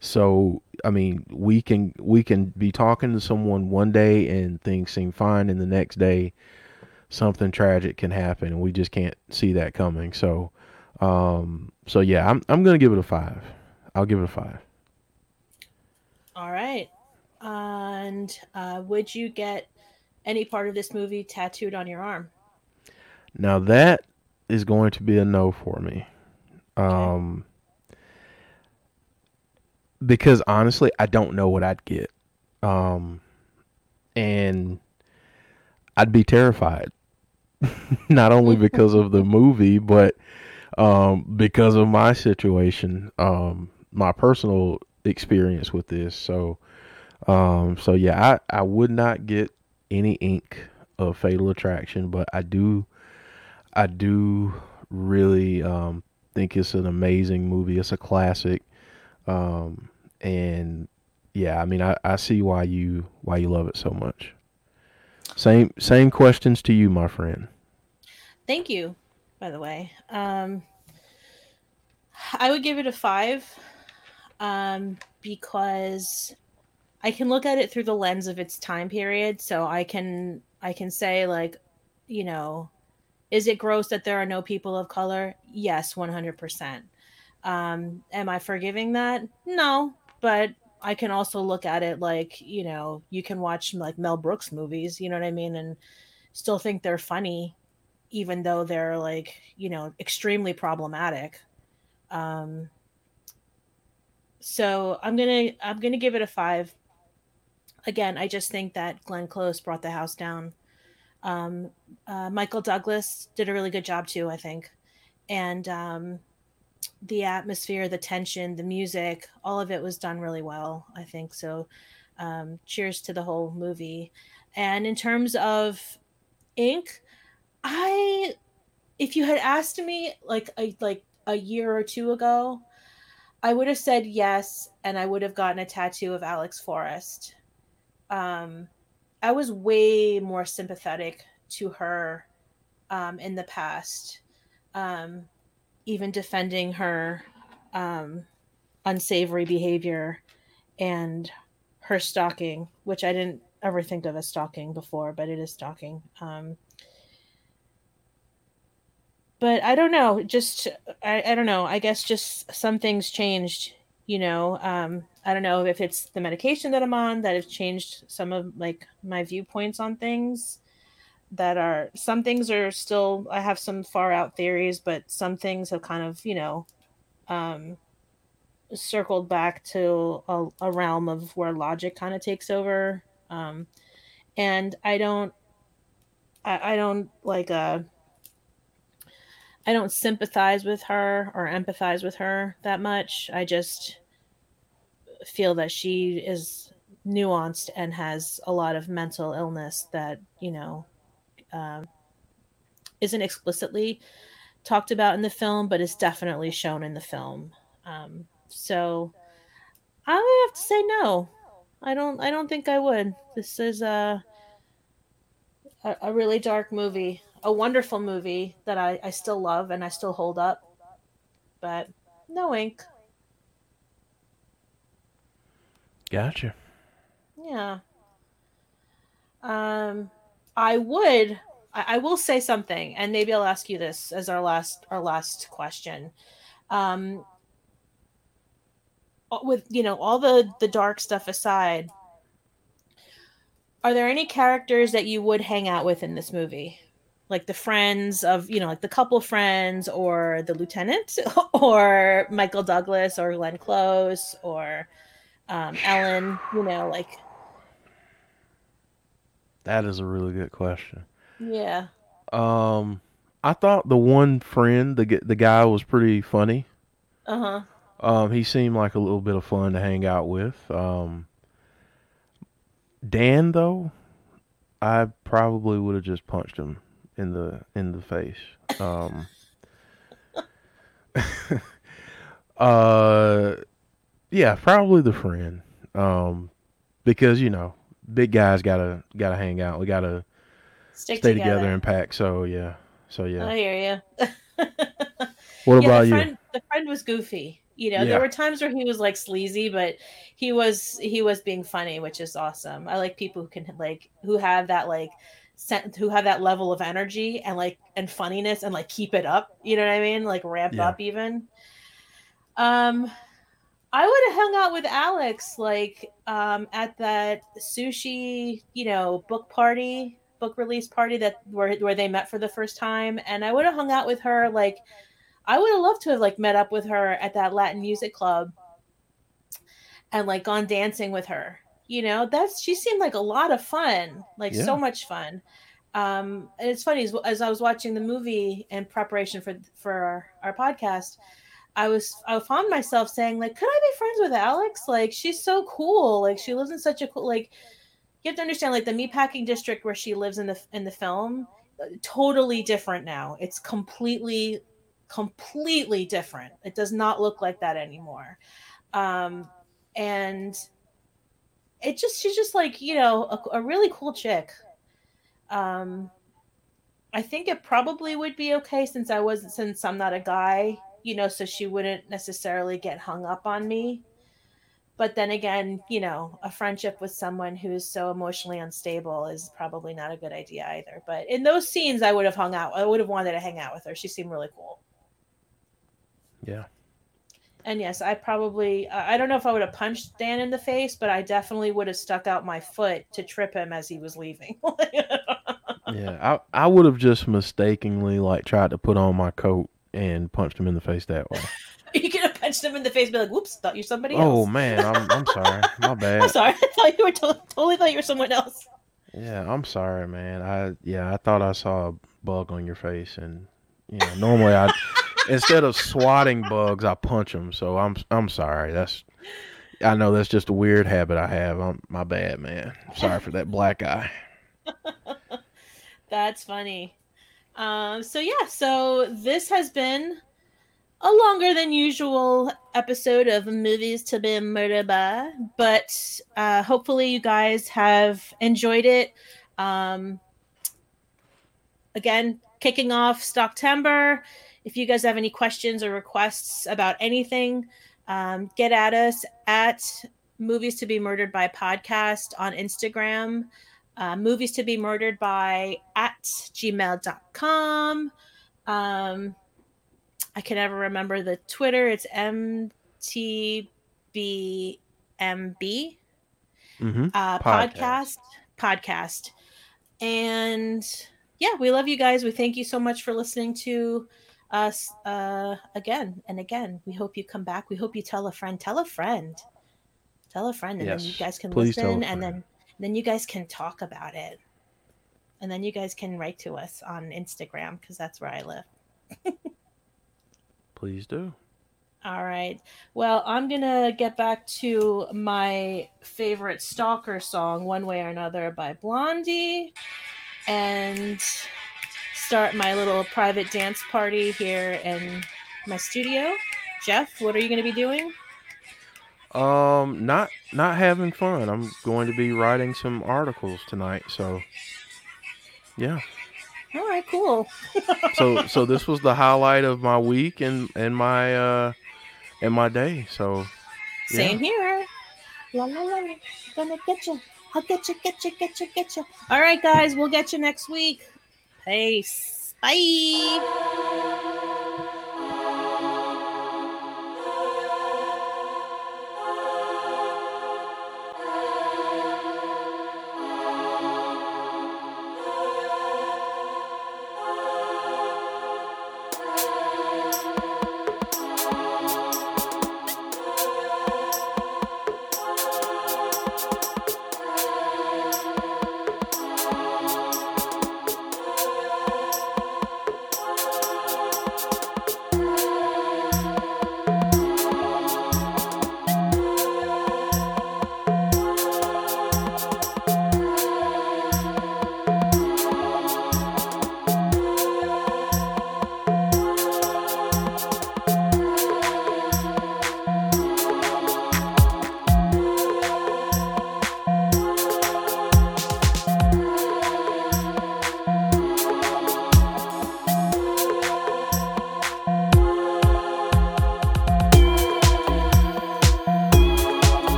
So, I mean, we can we can be talking to someone one day and things seem fine and the next day something tragic can happen and we just can't see that coming. So, um so yeah, I'm I'm going to give it a 5. I'll give it a 5. All right. And uh, would you get any part of this movie tattooed on your arm? Now that is going to be a no for me. Um because honestly, I don't know what I'd get. Um and I'd be terrified. Not only because of the movie, but um because of my situation, um my personal experience with this. So um so yeah, I I would not get any ink of Fatal Attraction, but I do I do really um, think it's an amazing movie. It's a classic, um, and yeah, I mean, I, I see why you why you love it so much. Same same questions to you, my friend. Thank you, by the way. Um, I would give it a five um, because I can look at it through the lens of its time period. So I can I can say like, you know, is it gross that there are no people of color? Yes, one hundred percent. Um, am I forgiving that? No, but I can also look at it like you know you can watch like Mel Brooks movies, you know what I mean, and still think they're funny even though they're like you know extremely problematic. Um so i'm gonna i'm gonna give it a five. Again i just think that glenn close brought the house down. Um uh, michael douglas did a really good job too i think. And um the atmosphere the tension the music all of it was done really well i think. So um cheers to the whole movie. And in terms of ink I if you had asked me like a like a year or two ago, I would have said yes and I would have gotten a tattoo of Alex Forrest. Um I was way more sympathetic to her um in the past. Um even defending her um unsavory behavior and her stalking, which I didn't ever think of as stalking before, but it is stalking. Um but I don't know. Just I, I don't know. I guess just some things changed. You know, um, I don't know if it's the medication that I'm on that has changed some of like my viewpoints on things. That are some things are still. I have some far out theories, but some things have kind of you know, um, circled back to a, a realm of where logic kind of takes over. Um, and I don't, I, I don't like, uh, I don't sympathize with her or empathize with her that much. I just feel that she is nuanced and has a lot of mental illness that, you know, um, isn't explicitly talked about in the film, but is definitely shown in the film. Um, so I have to say no. I don't. I don't think I would. This is a a, a really dark movie, a wonderful movie that I, I still love and I still hold up. But no ink. Gotcha. Yeah. Um, I would. I, I will say something, and maybe I'll ask you this as our last our last question. Um, with you know all the the dark stuff aside, are there any characters that you would hang out with in this movie? Like the friends of, you know, like the couple friends or the lieutenant or Michael Douglas or Glenn Close or um, Ellen, you know, like. That is a really good question. Yeah. Um, I thought the one friend, the the guy, was pretty funny. Uh huh. Um, he seemed like a little bit of fun to hang out with. Um, Dan though, I probably would have just punched him in the in the face. Um, uh, yeah, probably the friend. Um, because you know, big guys gotta gotta hang out. We gotta Stick stay together. together and pack. So yeah, so yeah. I hear you. What yeah, about the you? The friend was goofy. You know, Yeah. there were times where he was like sleazy, but he was he was being funny, which is awesome. I like people who can like who have that like who have that level of energy and like and funniness and like keep it up. You know what I mean? Like ramp Yeah. up even. Um, I would have hung out with Alex like um at that sushi, you know, book party, book release party that where where they met for the first time, and I would have hung out with her like I would have loved to have like met up with her at that Latin music club and like gone dancing with her. You know, that's she seemed like a lot of fun, like Yeah. so much fun. Um, and it's funny as, as I was watching the movie in preparation for for our, our podcast, I was I found myself saying like, could I be friends with Alex? Like she's so cool. Like she lives in such a cool like. You have to understand like the meatpacking district where she lives in the in the film, uh, totally different now. It's completely completely different. It does not look like that anymore. Um, and it just she's just like you know a, a really cool chick. Um, I think it probably would be okay since I wasn't since I'm not a guy, you know, so she wouldn't necessarily get hung up on me. But then again, you know, a friendship with someone who is so emotionally unstable is probably not a good idea either. But in those scenes, I would have hung out. I would have wanted to hang out with her. She seemed really cool. Yeah. And yes, I probably I I don't know if I would have punched Dan in the face, but I definitely would have stuck out my foot to trip him as he was leaving. Yeah. I I would have just mistakenly like tried to put on my coat and punched him in the face that way. you could have punched him in the face, and be like, "Whoops, thought you're somebody oh, else. oh man, I'm I'm sorry. My bad. I'm sorry. I thought you were to- totally thought you were someone else. Yeah, I'm sorry, man. I yeah, I thought I saw a bug on your face, and you know, normally I instead of swatting bugs, I punch them. So I'm I'm sorry. That's I know that's just a weird habit I have. I'm my bad, man. Sorry for that black eye. That's funny. Um, so yeah, so this has been a longer than usual episode of movies to be murdered by, but uh, hopefully you guys have enjoyed it. Um, again, kicking off Stalktember. If you guys have any questions or requests about anything, um, get at us at movies to be murdered by podcast on Instagram uh, movies to be murdered by at gmail.com um i can never remember the twitter it's mtbmb Mm-hmm. uh Podcast. podcast podcast and yeah we love you guys we thank you so much for listening to us uh, again and again. We hope you come back. We hope you tell a friend. Tell a friend. Tell a friend, and then you guys can Please listen, and then then you guys can talk about it, and then you guys can write to us on Instagram because that's where I live. Please do. All right. Well, I'm gonna get back to my favorite stalker song, "One Way or Another" by Blondie, and start my little private dance party here in my studio. Jeff, what are you gonna be doing? Um, not not having fun. I'm going to be writing some articles tonight. So, yeah. All right, cool. So so this was the highlight of my week and and my uh and my day. So Same here. La la. la. Gonna get you. I'll get you. Get you. Get you. Get you. All right, guys. We'll get you next week. Peace. Bye.